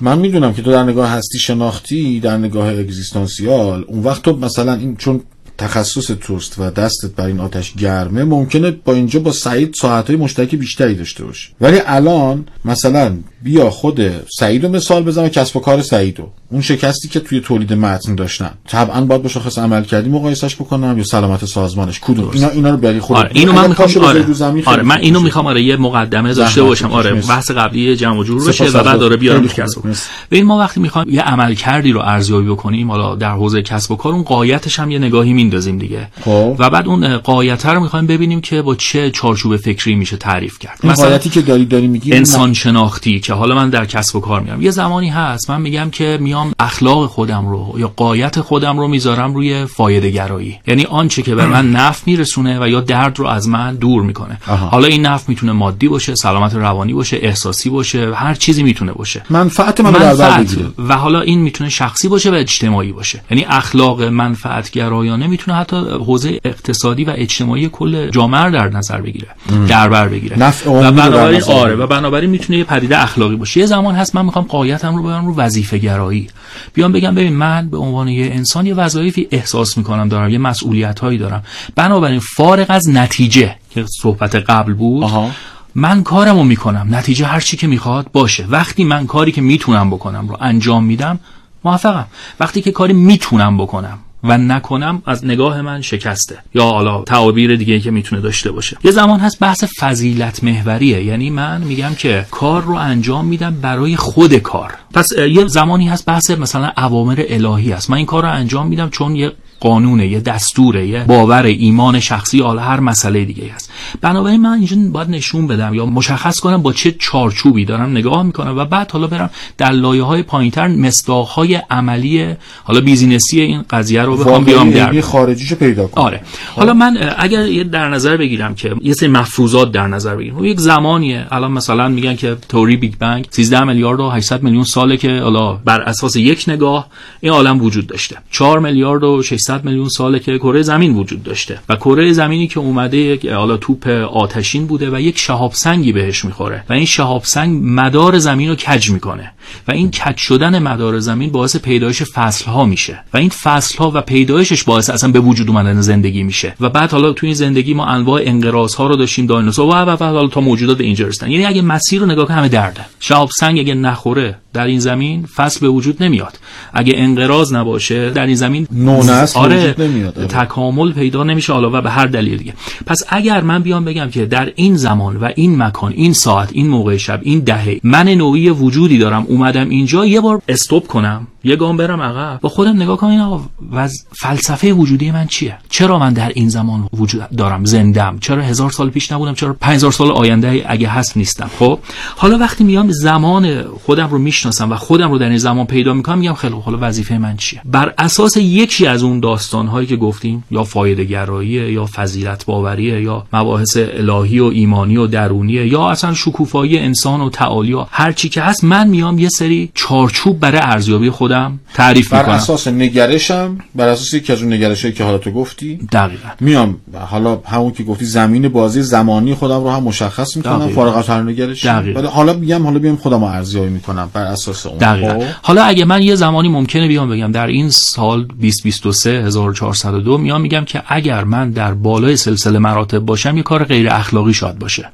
من می‌دونم که تو در نگاه هستی شناختی در نگاه اگزیستانسیال اون وقت تو مثلا این چون تخصص توست و دستت بر این آتش گرمه ممکنه با اینجا با سعید ساعتهای مشترک بیشتری داشته باشی. ولی الان مثلا بیا خود سعید رو مثال بزن و کسب و کار سعیدو. اون شکستی که توی تولید متن داشتن. طبعا باید با شاخص عمل کردی مقایسش بکنم یا سلامت سازمانش. کدوم؟ اینا اینا رو بری خود
آره اینو من می‌خوام آره, آره من اینو می‌خوام آره یه مقدمه داشته باشم. آره بحث قبلی جمع و جور بشه و بعد داره بیارم کسب ببین ما وقتی می‌خوایم یه عمل کردی رو ارزیابی بکنیم حالا در حوزه کسب و کار اون قایتش هم یه نگاهی میندازیم دیگه. خب. و بعد اون قایت رو می‌خوایم ببینیم که با چه چارچوب فکری میشه تعریف کرد.
مثلا که داری داری میگی
انسان شناختی که حالا من در کسب و کار میام. یه زمانی هست من میگم که میام اخلاق خودم رو یا قایت خودم رو می‌ذارم روی فایده گرایی یعنی آنچه که به من نفع میرسونه و یا درد رو از من دور می‌کنه. حالا این نفع می‌تونه مادی باشه سلامت روانی باشه احساسی باشه هر چیزی می‌تونه باشه.
منفعت من منفعت.
و حالا این می‌تونه شخصی باشه و اجتماعی باشه. یعنی اخلاق منفعت گرایانه می‌تونه حتی حوزه اقتصادی و اجتماعی کل جامعه در نظر بگیره. در بر بگیره. و بنابراین آره و بنابراین می‌تونه یه پدیده اخلاقی باشه. یه زمان هست من می‌خوام قایتم رو بیارم رو وظیفه گرایی بیام بگم ببین من به عنوان یه انسان یه وظایفی احساس می‌کنم دارم یه مسئولیت هایی دارم. بنابراین فارغ از نتیجه که صحبت قبل بود آها. من کارم رو می‌کنم. نتیجه هر چی که می‌خواد باشه. وقتی من کاری که می‌تونم بکنم رو انجام میدم موفقم. وقتی که کاری می‌تونم بکنم و نکنم از نگاه من شکسته. یا حالا تعابیر دیگه که می‌تونه داشته باشه. یه زمان هست بحث فضیلت محوریه. یعنی من میگم که کار رو انجام میدم برای خود کار. پس یه زمانی هست بحث مثلا اوامر الهی است من این کار رو انجام میدم چون یه قانونه یه دستوره یه باور ایمان شخصی حالا هر مسئله دیگه هست. بنابراین من اینجا باید نشون بدم یا مشخص کنم با چه چارچوبی دارم نگاه می‌کنم و بعد حالا برم در لایه های پایینتر مصداق های عملی حالا بیزینسی این قضیه رو بخوام بیام در.
خارجیشو پیدا کنم.
آره. خب. حالا من اگر یه در نظر بگیرم که یه سری مفروضات در نظر بگیرم. خب یک زمانیه. الان مثلا میگن که تئوری بیگ بنگ 13 میلیارد و 800 میلیون ساله که حالا بر اساس یک نگاه این عالم وجود داشته. 4 میلیارد و 600 میلیون ساله که کره زمین وجود داشته. و کره زمینی که اومده یک حالا توپ آتشین بوده و یک شهاب سنگی بهش می‌خوره. و این شهاب سنگ مدار زمین رو کج می‌کنه. و این کج شدن مدار زمین باعث پیدایش فصل ها میشه. و این فصل ها و پیدایشش باعث اصلا به وجود اومدن زندگی میشه. و بعد حالا تو این زندگی ما انواع انقراض ها رو داشتیم دایناسور. و و حالا تا موجودات اینجا رسیدن یعنی اگه مسیر رو نگاه کنه همه درده. شهاب سنگ اگه نخوره در این زمین فصل به وجود نمیاد. اگه انقراض نباشه در این زمین
نونست
آره نمیاد. تکامل پیدا نمیشه حالا و به هر دلیل دیگه. پس اگر من بیام بگم که در این زمان و این مکان این ساعت این موقع شب این دهه من نوعی وجودی دارم اومدم اینجا یه بار استوب کنم یه گام برم عقب با خودم نگاه کنم آقا وز فلسفه وجودی من چیه؟ چرا من در این زمان وجود دارم زندم چرا هزار سال پیش نبودم؟ چرا 5000 سال آینده اگه هست نیستم؟ خب حالا وقتی میام زمان خودم رو می‌شناسم و خودم رو در این زمان پیدا می‌کنم میگم خیلی حالا وظیفه من چیه؟ بر اساس یکی از اون داستان هایی که گفتیم یا فایده گرایی یا فضیلت باوریه یا مباحث الهی و ایمانی و درونیه یا اصلا شکوفایی انسان و تعالی و هر چی که هست من میام یه سری چارچوب برای ارزیابی خودم تعریف
می‌کنم. بر اساس نگرشم بر اساس یکی از اون نگرشایی که حالا تو گفتی
دقیقاً.
میام. حالا همون که گفتی زمین بازی زمانی خودم رو هم مشخص می‌کنم فارغ از هر نگرشی. ولی حالا میگم حالا بیام خودم ارزیابی می‌کنم بر اساس اون.
دقیقاً. خب؟ حالا اگه من یه زمانی ممکنه بیام بگم در این سال 2023 1402 میام میگم که اگر من در بالای سلسله مراتب باشم یه کار غیر اخلاقی شاد باشه.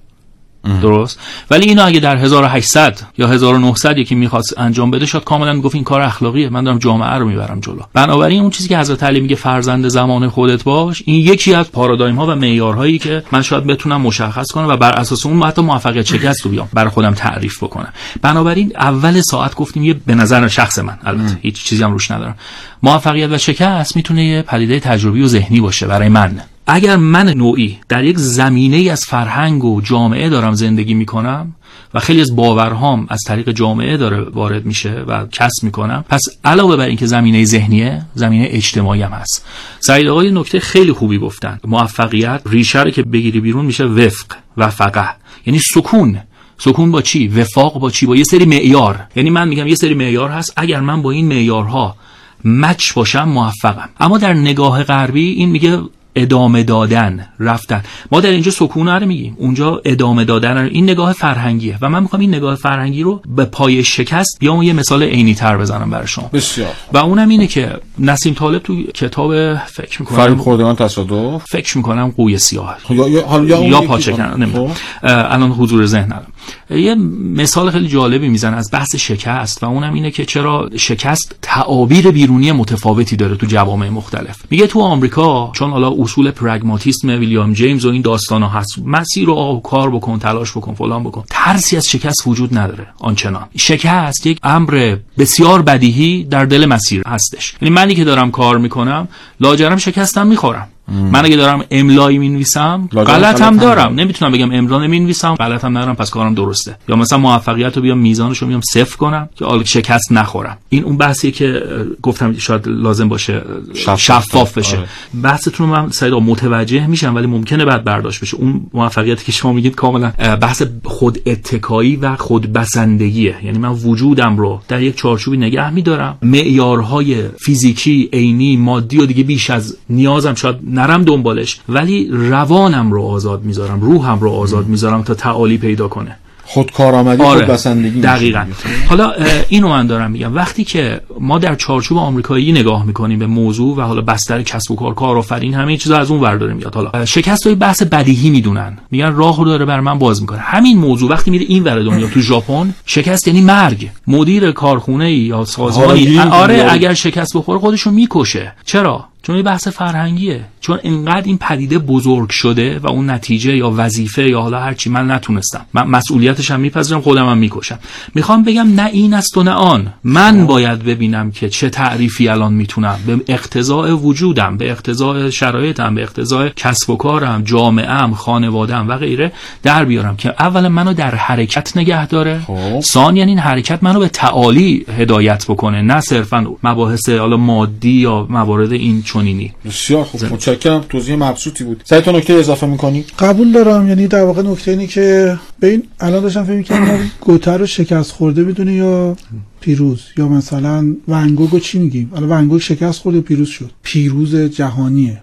درست. ولی اینو اگه در 1800 یا 1900 یکی می‌خواست انجام بده شاید کاملا می‌گفت این کار اخلاقیه. من دارم جامعه رو می‌برم جلو. بنابراین اون چیزی که حضرت علی میگه فرزند زمان خودت باش این یکی از پارادایم ها و معیارهایی که من شاید بتونم مشخص کنم و بر اساس اون حتی موفقیت شکست رو بیام برای خودم تعریف بکنم. بنابراین اول ساعت گفتیم یه به نظر شخص من البته هیچ چیزی هم روش ندارم. موفقیت و شکست می‌تونه یه پدیده تجربی و ذهنی باشه برای من. اگر من نوعی در یک زمینه از فرهنگ و جامعه دارم زندگی می‌کنم و خیلی از باورهام از طریق جامعه داره وارد میشه و کسب می‌کنم پس علاوه بر اینکه زمینه ذهنیه زمینه اجتماعی هم هست. سعید آقای نکته خیلی خوبی گفتن. موفقیت ریشه رو که بگیری بیرون میشه وفق و فقه. یعنی سکون. سکون با چی؟ وفاق با چی؟ با یه سری معیار. یعنی من میگم یه سری معیار هست. اگر من با این معیارها مچ باشم موفقم. اما در نگاه غربی این میگه ادامه دادن رفتن. ما در اینجا سکون رو میگیم. اونجا ادامه دادن این نگاه فرهنگیه و من می‌خوام این نگاه فرهنگی رو به پای شکست بیام یه مثال عینی تر بزنم برای شما.
بسیار.
و اونم اینه که نسیم طالب تو کتاب فکر می‌کنم
فریب خوردگان تصادف.
فکر می‌کنم قوی سیاه
یا یا حالا یا,
یا پاچکن نمی‌دونم. الان حضور ذهن ندارم. یه مثال خیلی جالبی می‌زنه از بحث شکست و اونم اینه که چرا شکست تعابیر بیرونی متفاوتی داره تو جوامع مختلف. میگه تو آمریکا چون حالا اصول پرگماتیسم ویلیام جیمز و این داستان ها هست. مسیر رو کار بکن تلاش بکن فلان بکن. ترسی از شکست وجود نداره. آنچنان. شکست یک امر بسیار بدیهی در دل مسیر هستش. یعنی منی که دارم کار می‌کنم لاجرم شکستم می‌خورم. من اگه دارم املایی می نویسم غلط هم دارم. نمی‌تونم بگم املا نمی نویسم غلط هم ندارم پس کارم درسته. یا مثلا موفقیت رو بیام میزانش رو بیام صفر کنم که آل شکست نخورم. این اون بحثی که گفتم شاید لازم باشه شفاف, شفاف بشه. آره. بحثتون من سعید متوجه میشم ولی ممکنه بعد برداشت بشه. اون موفقیتی که شما میگید کاملا بحث خود اتکایی و خود بسندگیه. یعنی من وجودم رو در یک چارچوبی نگه میدارم. معیارهای فیزیکی عینی مادی و دیگه بیش از نیازم شاید نرم دنبالش ولی روانم رو آزاد می‌ذارم روحم رو آزاد می‌ذارم تا تعالی پیدا کنه.
خودکارآمدی آره. خودبسندگی
دقیقا. حالا اینو من دارم میگم. وقتی که ما در چارچوب آمریکایی نگاه می‌کنیم به موضوع و حالا بستر کسب و کار کارآفرین همه چیزا از اون ور میاد. حالا شکست های بحث بدیهی می‌دونن. میگن راه رو داره بر من باز می‌کنه. همین موضوع وقتی میره این ور دنیا تو ژاپن شکست یعنی مرگ. مدیر کارخونه یا سازمانی آره اگر شکست بخوره خودشو می‌کشه. چرا؟ چون یه بحث فرهنگیه. چون انقدر این پدیده بزرگ شده و اون نتیجه یا وظیفه یا حالا هرچی من نتونستم. من مسئولیتش هم میپذیرم خودم هم می‌کشم. می‌خوام بگم نه این است و نه آن. من باید ببینم که چه تعریفی الان می‌تونم. به اقتضاع وجودم به اقتضاع شرایطم به اقتضاع کسب و کارم جامعهم خانوادم و غیره در بیارم که اول منو در حرکت نگه داره. خب. ثانیا این حرکت منو به تعالی هدایت بکنه. نه صرفا مباحث حالا مادی یا موارد این چنینی.
بسیار خوب. متشکرم. توضیح مبسوطی بود. سعی تو نکته اضافه می‌کنی؟
قبول دارم. یعنی در واقع نکته اینه که ببین الان داشتم فکر می‌کردم گوتر رو شکست خورده می‌دونی یا پیروز یا مثلا ونگوگو چی میگیم؟ الان ونگوگ شکست خورده پیروز شد. پیروز جهانیه.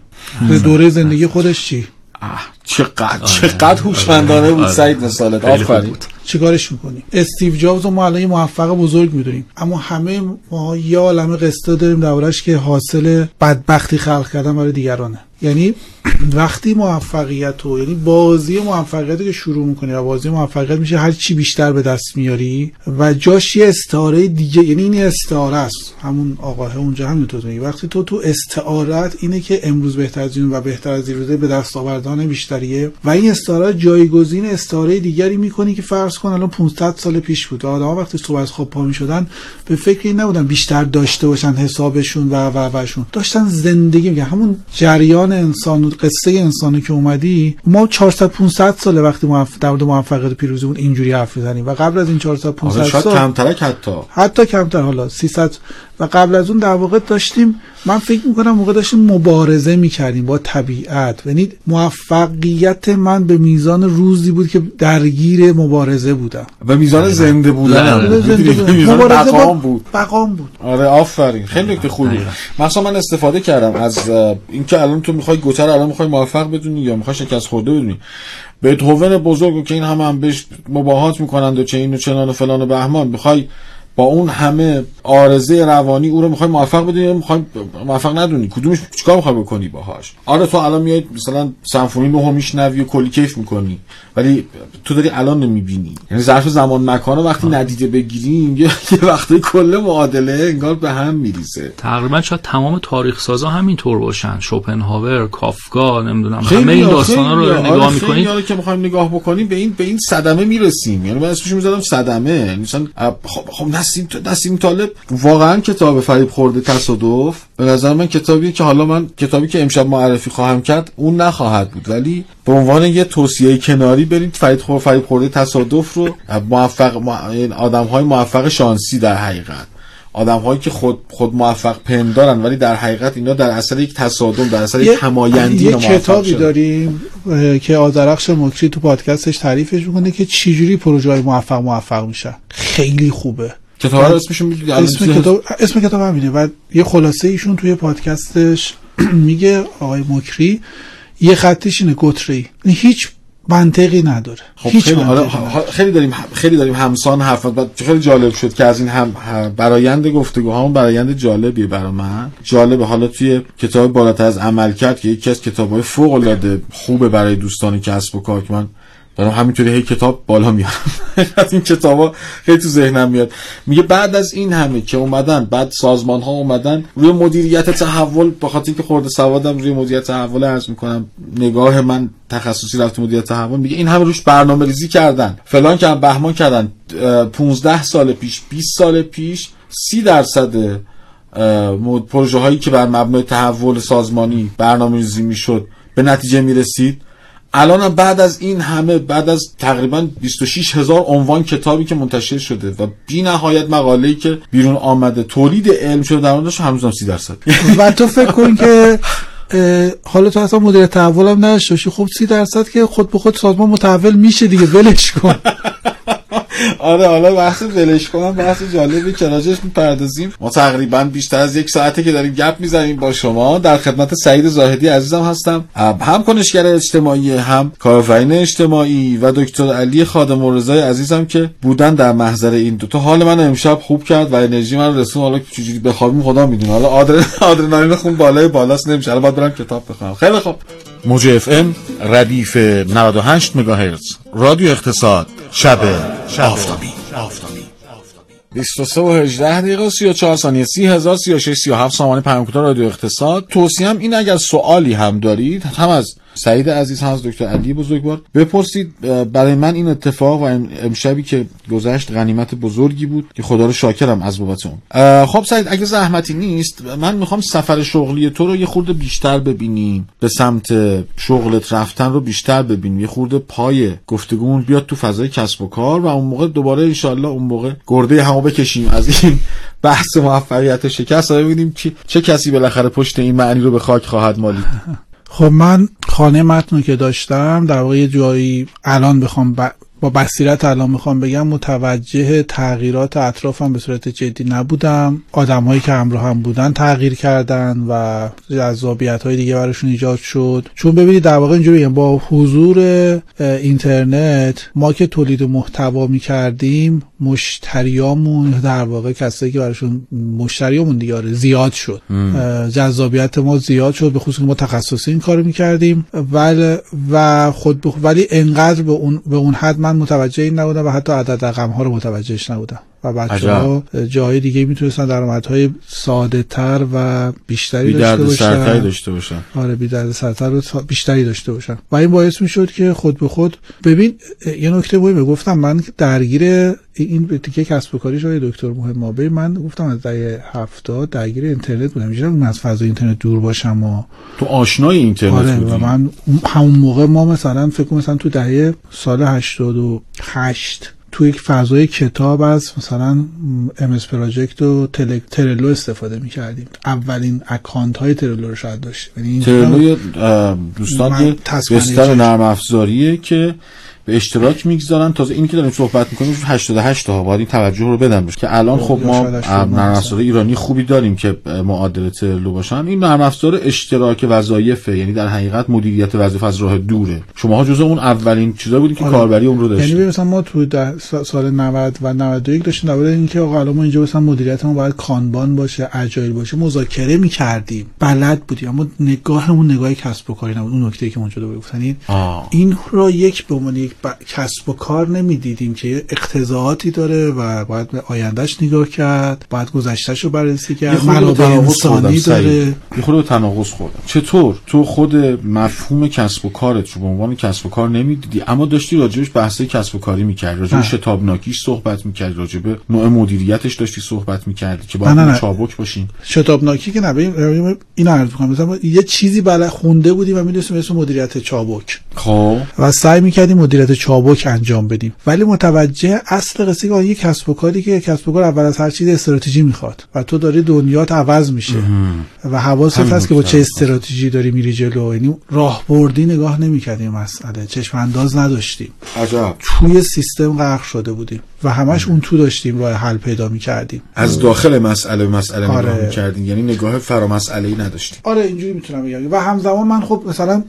به دوره زندگی خودش چی؟
چقدر آره. چقدر هوشمندانه بود آره. سعید مثالت آفرین.
چیکارش می‌کنیم استیو جابز رو ما الان موفق بزرگ می‌دونیم. اما همه ما یه عالمه قصه داریم دربارش که حاصل بدبختی خلق کردن برای دیگرانه. یعنی وقتی موفقیت و یعنی بازی موفقیت که شروع می‌کنی و بازی موفقیت میشه هر چی بیشتر به دست میاری و جاش یه استعاره دیگه یعنی این استعاره است. همون آقاه اونجا همین تو میگی. وقتی تو تو استعارت اینه که امروز بهتر از و بهتر از دیروزه به دست آوردن بیشتریه و این استعاره جایگزین استعاره دیگری می‌کنی که فرض کن الان 500 سال پیش بود. آدم وقتی صبح از خواب پا می‌شدن به فکر این نبودن بیشتر داشته باشن حسابشون و و وشون. داشتن زندگی میگن همون جریان انسان قصه انسانی که اومدی ما 400 500 سال وقتی موفق در مورد موفقیت پیروزی بود اینجوری حرف می‌زنیم. و قبل از این 400 500
آره، سال حتی.
حتی کمتر حالا 300 و قبل از اون در واقع داشتیم من فکر می‌کنم موقع داشتیم مبارزه می‌کردیم با طبیعت. یعنی موفقیت من به میزان روزی بود که درگیر مبارزه بودم.
و میزان. زنده بودن.
مبارزه بقام بود. بقام بود.
آره آفرین. خیلی نکته خوبی مثلا من استفاده کردم از اینکه الان تو می‌خوای گوتر الان می‌خوای موفق بدونی یا می‌خوای شکست خورده بدونی. بتهوون بزرگو که این هم هم بهش مباهات می‌کنند و چه این و چنان و فلان و بهمان. می‌خوای با اون همه آرزه روانی او رو می‌خوای موفق بدونی می‌خوای موفق ندونی؟ کدومش چیکار می‌خوای بکنی باهاش؟ آره تو الان میای مثلا سمفونی نهو میشنوی و کلی کیف می‌کنی ولی تو داری الان نمی‌بینی. یعنی ظرف زمان مکان وقتی ندیده بگیریم یه وقتی کل معادله انگار به هم میریزه.
تقریبا شاید تمام تاریخ سازا همینطور باشن. شوپنهاور کافکا نمی‌دونم همه این داستانا رو
آره
نگاه می‌کنید؟
که می‌خوایم نگاه بکنیم به این به این صدمه می‌رسیم. یعنی من اسمش می‌ذارم صدمه. مثلا خب خب نسیم نسیم طالب واقعا کتاب فریب خورده تصادف. به نظر من کتابیه که حالا من کتابی که امشب معرفی خواهم کرد اون نخواهد بود. ولی به عنوان یه توصیه کناری برید فرید خور فریب خورده تصادف رو. موفق آدم های موفق شانسی در حقیقت. آدم هایی که خود خود موفق پندارن ولی در حقیقت اینا در اثر یک تصادم در اثر یک همایندی
یه کتابی شدن. داریم که آذرخش مکری تو پادکستش تعریفش می‌کنه که چجوری پروژه های موفق موفق میشن. خیلی خوبه.
کتاب رو اسمش
اسم کتاب اسم کتاب همینه و یه خلاصه ایشون توی پادکستش میگه آقای مکری یه خطش اینه گتری هیچ منطقی نداره.
خب هیچ خیلی, خیلی داریم خیلی داریم همسان حرف بعد خیلی جالب شد که از این هم برایند گفتگوهامون برایند جالبیه برای من. جالبه. حالا توی کتاب بالاتر از عمل کرد که یکی از کتابهای فوق العاده خوبه برای دوستان کسب و کار که من دارم همینطوری هی کتاب بالا میارم. از این کتابا خیلی تو ذهنم میاد. میگه بعد از این همه که اومدن بعد سازمان ها اومدن روی مدیریت تحول به خاطر که خورده سوادم روی مدیریت تحول عرض می‌کنم نگاه من تخصصی رفت مدیریت تحول میگه این همه روش برنامه ریزی کردن. فلان که بهمان کردن. 15 سال پیش 20 سال پیش 30 درصد پروژه هایی که بر مبنای تحول سازمانی برنامه ریزی می‌شد به نتیجه می‌رسید. الان بعد از این همه بعد از تقریبا 26 هزار عنوان کتابی که منتشر شده و بی نهایت مقاله‌ای که بیرون آمده تولید علم شده در موردش هنوزم 30 درصد.
و تو فکر کن که حالا تو اصلا مدیر تحول هم نداشته خب 30 درصد که خود به خود سازمان متحول میشه دیگه ولش کن.
آره حالا بحث ولش کنم بحث جالبی که راجعش می‌پردازیم. ما تقریبا بیشتر از یک ساعته که داریم گپ می‌زنیم با شما. در خدمت سعید زاهدی عزیزم هستم. هم کنشگر اجتماعی هم کارآفرین اجتماعی و دکتر علی خادم رضای عزیزم که بودن در محضر این دو تا حال من امشب خوب کرد و انرژی من رسون. حالا چجوری بخوابیم خدا می‌دونه. حالا آدرنالین خون بالای بالاست. نمیشه. الان باید برم کتاب بخونم. خیلی خوب. موج اف ام ردیف 98 مگاهرتز. رادیو اقتصاد شب آفتابی. 23 و 18 دقیقه 34 ثانیه 30036 37 سامانه پیام رادیو اقتصاد. توصیهم این اگر سوالی هم دارید هم از سعید عزیز از دکتر علی بزرگوار. بپرسید برای من این اتفاق و امشبی که گذشت غنیمت بزرگی بود که خدا رو شاکرم از بابت اون. خب سعید اگه زحمتی نیست من می‌خوام سفر شغلی تو رو یه خورده بیشتر ببینیم. به سمت شغلت رفتن رو بیشتر ببینیم. یه خورده پای گفتگومون بیاد تو فضای کسب و کار و اون موقع دوباره انشالله اون موقع گرده همو بکشیم از این بحث موفقیت و شکست ببینیم چه کسی بالاخره پشت این معنی رو به خاک خواهد مالید.
خب من خانه متن که داشتم در واقع جایی الان بخوام با بصیرت الان می‌خوام بگم متوجه تغییرات اطرافم به صورت جدی نبودم. آدمهایی که همراه هم بودن تغییر کردن و جذابیت های دیگه براشون ایجاد شد. چون ببینید در واقع اینجوری با حضور اینترنت ما که تولید محتوا می‌کردیم مشتریامون در واقع کسایی که براشون مشتریامون دیگه آره، زیاد شد. جذابیت ما زیاد شد به خصوص ما تخصصی این کارو می‌کردیم. ولی و خود بخ... ولی انقدر به اون به اون حد من متوجه این نبودم و حتی عدد رقم ها رو متوجهش نبودم. و بچه ها جای دیگه می‌تونستن درآمدهای ساده تر و بیشتری داشته باشن.
داشته باشن.
آره بی درد سرتر و بیشتری داشته باشن. و این باعث می‌شد که خود به خود ببین یه نکته مهمه. گفتم من درگیر این تیکه کسب و کاری شده دکتر مهم مابه من گفتم از دهه 70 درگیر اینترنت بودم. میشم از فضای اینترنت دور باشم و
تو آشنای اینترنت
آره و من همون موقع ما مثلا فکر مثلا تو دهه سال 88 تو یک فضای کتاب از مثلا MS Project و Trello استفاده می کردیم اولین اکانت های Trello رو شاید داشتیم.
یعنی Trello دوستان یه بستر نرم افزاریه که به اشتراک می‌گذارن. تازه اینی که داریم صحبت می‌کنیم 88 تا باید این توجه رو بدم بشه که الان خب ما نرم افزار ایرانی خوبی داریم که معادل Trello باشن. این نرم افزار اشتراک وظایفه یعنی در حقیقت مدیریت وظایف از راه دوره. شماها جزء اون اولین چیزا بودین که آره. کاربری اون رو داشتین
یعنی مثلا ما تو سال 90 و 91 داشتیم در اینکه آقا الان ما اینجا مثلا مدیریت ما باید کانبان باشه اجایل باشه. مذاکره می‌کردیم. بلد بودیم. اما نگاهمون نگاه کسب و کاری نبود. اون نکته که اونجا گفتن این این رو یک به عنوان یک کسب و کار نمی‌دیدیم که اقتضاعاتی داره و باید به آیندهش نگاه کرد باید گذشتهش رو بررسی کرد. منابع انسانی داره.
یه خود تناقض خوردم. چطور؟ تو خود مفهوم کسب و کارت رو به عنوان کسب و کار نمی‌دیدی؟ اما داشتی راجبش بحث کسب و کاری می‌کردی راجب شتابناکیش صحبت می‌کردی راجب نوع مدیریتش داشتی صحبت می‌کردی که باید چابک باشین
شتابناکی که نبیم این عرض کنم مثلا یه چیزی بله خونده بودیم و می‌دونستیم اسم مدیریت چابک.
خب.
و سعی می‌کردیم مدیریت چابک انجام بدیم. ولی متوجه اصل قصه که یه کسب و کاری که کسب و کار اول از هر چیز استراتژی می‌خواد و تو داری دنیات عوض میشه. و حواست هست که با چه استراتژی داری میری جلو. یعنی راهبردی نگاه نمی‌کردیم مسئله چشم انداز نداشتیم.
عجب.
توی سیستم غرق شده بودیم. و همش اون تو داشتیم راه حل پیدا می‌کردیم.
از داخل مسئله مسئله آره. نگاه می‌کردیم یعنی نگاه فرا مسئله ای نداشتیم
آره اینجوری می‌تونم بگم. و همزمان من خب مثلا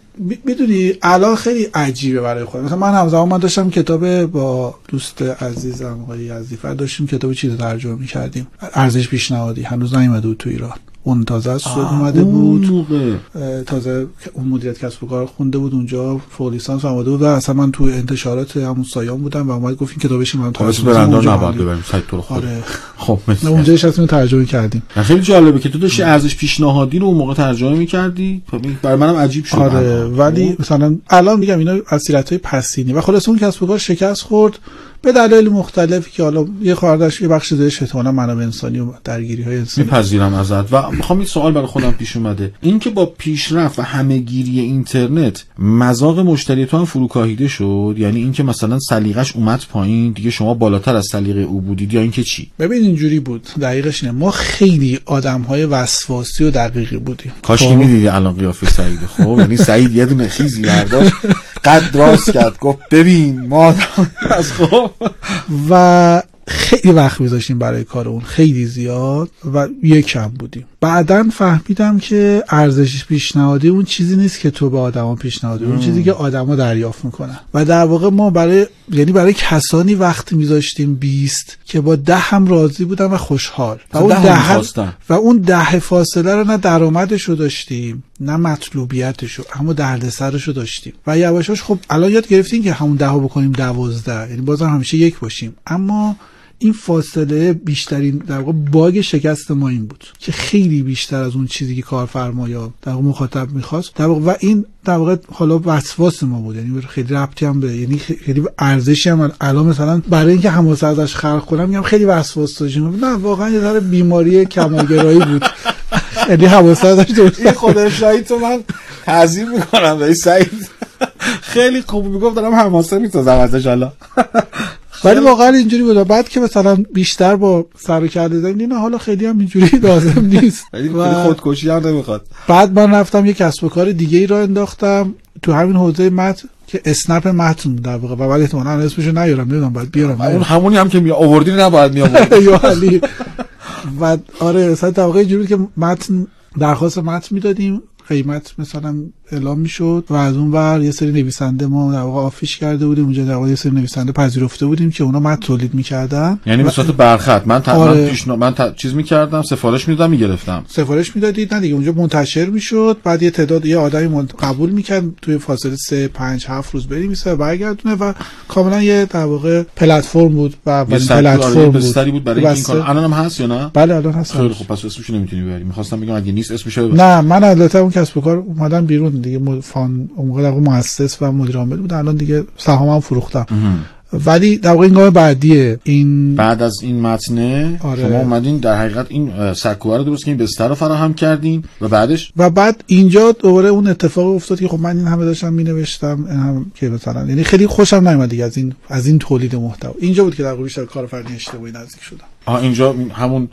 می‌دونی الان خیلی عجیبه برای خودم. مثلا من همزمان من داشتم کتاب با دوست عزیزم آقای یزدیفر داشتیم کتاب چیز ترجمه می‌کردیم. ارزش پیشنهادی. هنوز نیومده بود تو ایران. اون تازه از سود اومده بود.
موقع.
تازه اون مدیریت کسب و کار خونده بود اونجا فوق لیسانس اومده بود و اصلا من تو انتشارات همون سایان بودم و اومد گفت این کتابش من
ترجمه برنده نباید ببریم سایت تو خود.
آره.
خب
مثلا اونجا نشستیم ترجمه کردیم.
خیلی جالبه که تو داشتی ارزش پیشنهادی رو اون موقع ترجمه می‌کردی. خب برای منم عجیب شد.
آره ولی. مثلا الان میگم اینا اسیرت‌های پسینی. و خلاص اون کسب و کار شکست خورد. به دلایل مختلفی که حالا یه خواردش یه بخش دیگه احتمالاً منابع انسانی و درگیری های انسانی
میپذیرم ازت. و می‌خوام این سوال برای خودم پیش اومده. این که با پیشرفت و همهگیری اینترنت مزاق مشتری تو هم فروکاهیده شد؟ یعنی اینکه مثلا سلیقش اومد پایین دیگه شما بالاتر از سلیقه او بودید یا اینکه چی؟
ببین اینجوری بود. دقیقش اینه. ما خیلی آدم های وسواسی و دقیقی بودیم.
کاش خب. می‌دیدی الان قیافه سعید. خب یعنی سعید یه دونه خیزی برداشت قد راست کرد گفت ببین ما از خب
و خیلی وقت میذاشتیم برای کار اون خیلی زیاد و یکم بودیم. بعدا فهمیدم که ارزش پیشنهادی اون چیزی نیست که تو به آدما پیشنهادی اون چیزی که آدما دریافت می‌کنن. و در واقع ما برای یعنی برای کسانی وقت میذاشتیم بیست که با ده هم راضی بودن و خوشحال. و اون ده, و اون ده فاصله رو نه درآمدش رو داشتیم نه مطلوبیتش رو اما دردسرش رو داشتیم. و یواشاش خب الان یاد گرفتیم که همون ده بکنیم دوازده. یعنی بازم همیشه یک باشیم. اما این فاصله بیشترین در واقع باگ شکست ما این بود که خیلی بیشتر از اون چیزی که کارفرما یا در واقع مخاطب می‌خواست. در واقع و این در واقع حالا وسواس ما بود یعنی خیلی ربطی هم به یعنی خیلی ارزشی هم الان مثلا برای اینکه حماسه ازش خلق کنم میگم خیلی وسواس داشتیم. نه واقعا یه ذره بیماری کمالگرایی بود. یعنی حواسه ازش درست
این خدا تو من تعظیم می‌کنم به سعید خیلی خوب می‌گفت دارم حماسه می‌سازم ازش حالا.
ولی واقعا اینجوری بود. بعد که مثلا بیشتر با سر و کرده زدیم نه حالا خیلی هم اینجوری لازم نیست.
و خودکشی هم نمی‌خواد.
بعد من رفتم یه کسب و کار دیگه ای را انداختم تو همین حوزه متن که اسنپ متن در واقع. و بعد احتمالاً اسمشو نیارم نمی‌دونم باید بیارم.
اون همونی هم که می آوردی نباید می
آوردی. و آره اصلا در واقع اینجوری که متن درخواست متن می‌دادیم. قیمت مثلا اعلام می‌شد و از اون ور یه سری نویسنده ما در واقع آفیش کرده بودیم. اونجا در واقع یه سری نویسنده پذیرفته بودیم که اونا متن تولید می‌کردن.
یعنی به صورت برخط. من آره. من, پیش من چیز می‌کردم سفارش می‌دادم می‌گرفتم.
سفارش می‌دادید. نه دیگه اونجا منتشر می‌شد. بعد یه تعداد یه آدمی قبول می‌کرد توی فاصله 3 5 7 روز بریم و برگردونه و کاملا یه در واقع پلتفرم بود و اولین پلتفرم
بود, بود برای این کار الان هم هست یا نه؟
بله الان هست.
خیلی خوب. پس اسمش نمی‌تونی ببری. می‌خواستم بگم اگه نیست اسمش
نه من البته اون کسب و کار اومدم بیرون. دیگه فان اون موقع مؤسس و مدیر عامل بود. الان دیگه سهامم فروختم. ولی در واقع این گام بعدیه. این
بعد از این متنه آره. شما اومدین در حقیقت این سکوه رو درست که این بستر رو فراهم کردین و بعدش؟
و بعد اینجا دوباره اون اتفاق افتاد که خب من این همه داشتم می نوشتم هم که مثلا یعنی خیلی خوشم نیومد دیگه از این از این تولید محتوا. اینجا بود که در واقع بیشتر کارآفرینی اشتباهی نزدیک شدم.
آه اینجا همون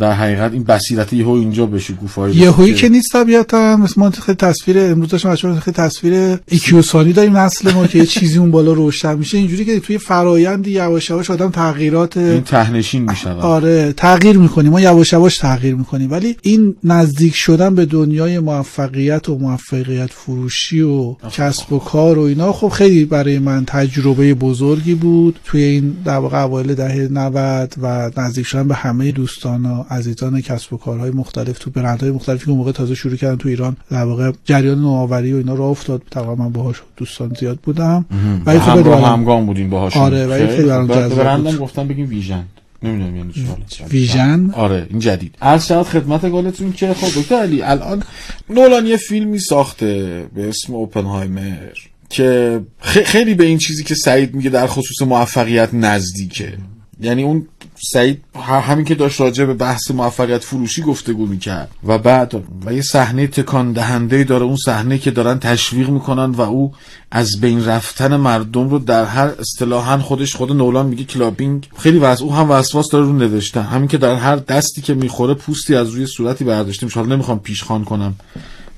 در حقیقت این بصیرت یهو اینجا بشه گوفای
یهویی که نیست طبیعتا. مثل ما خیلی تصویر امروز داشتم خیلی تصویر ایکیوسانی داریم نسل ما که یه چیزی اون بالا روشن میشه. اینجوری که توی فرایند یواش یواش آدم تغییرات
این تهنشین میشه
آره تغییر می‌کنیم. ما یواش یواش تغییر می‌کنیم. ولی این نزدیک شدن به دنیای موفقیت و موفقیت فروشی و کسب و کار و اینا خب خیلی برای من تجربه بزرگی بود. توی این در واقع اوایل دهه 90 و نزدیک شدن به همه دوستان و عزیزان کسب و کارهای مختلف تو برندهای مختلفی که موقع تازه شروع کردن تو ایران در واقع جریان نوآوری و اینا راه افتاد. تقریبا من باهاش دوستان زیاد بودم.
ولی خب همگام بودیم باهاشون.
آره ولی خیلی برام جذاب
بود. گفتم بگیم ویژن. نمی‌دونم یعنی چی
ویژن؟
آره این جدید. عرض شد خدمت گلتون که خب دکتر علی الان نولان یه فیلمی ساخته به اسم اوپنهایمر که خیلی به این چیزی که سعید میگه در خصوص موفقیت نزدیکه. یعنی اون سعید همین که داشت راجع به بحث موفقیت فروشی گفتگو می‌کرد. و بعد و یه صحنه تکان دهنده داره اون صحنه که دارن تشویق می‌کنن و او از بین رفتن مردم رو در هر اصطلاحا خودش خود نولان میگه clapping. خیلی واسه او هم وسواس داره رو نوشتن. همین که در هر دستی که می‌خوره پوستی از روی صورتی برداشته میشه حالا نمی‌خوام پیشخوان کنم.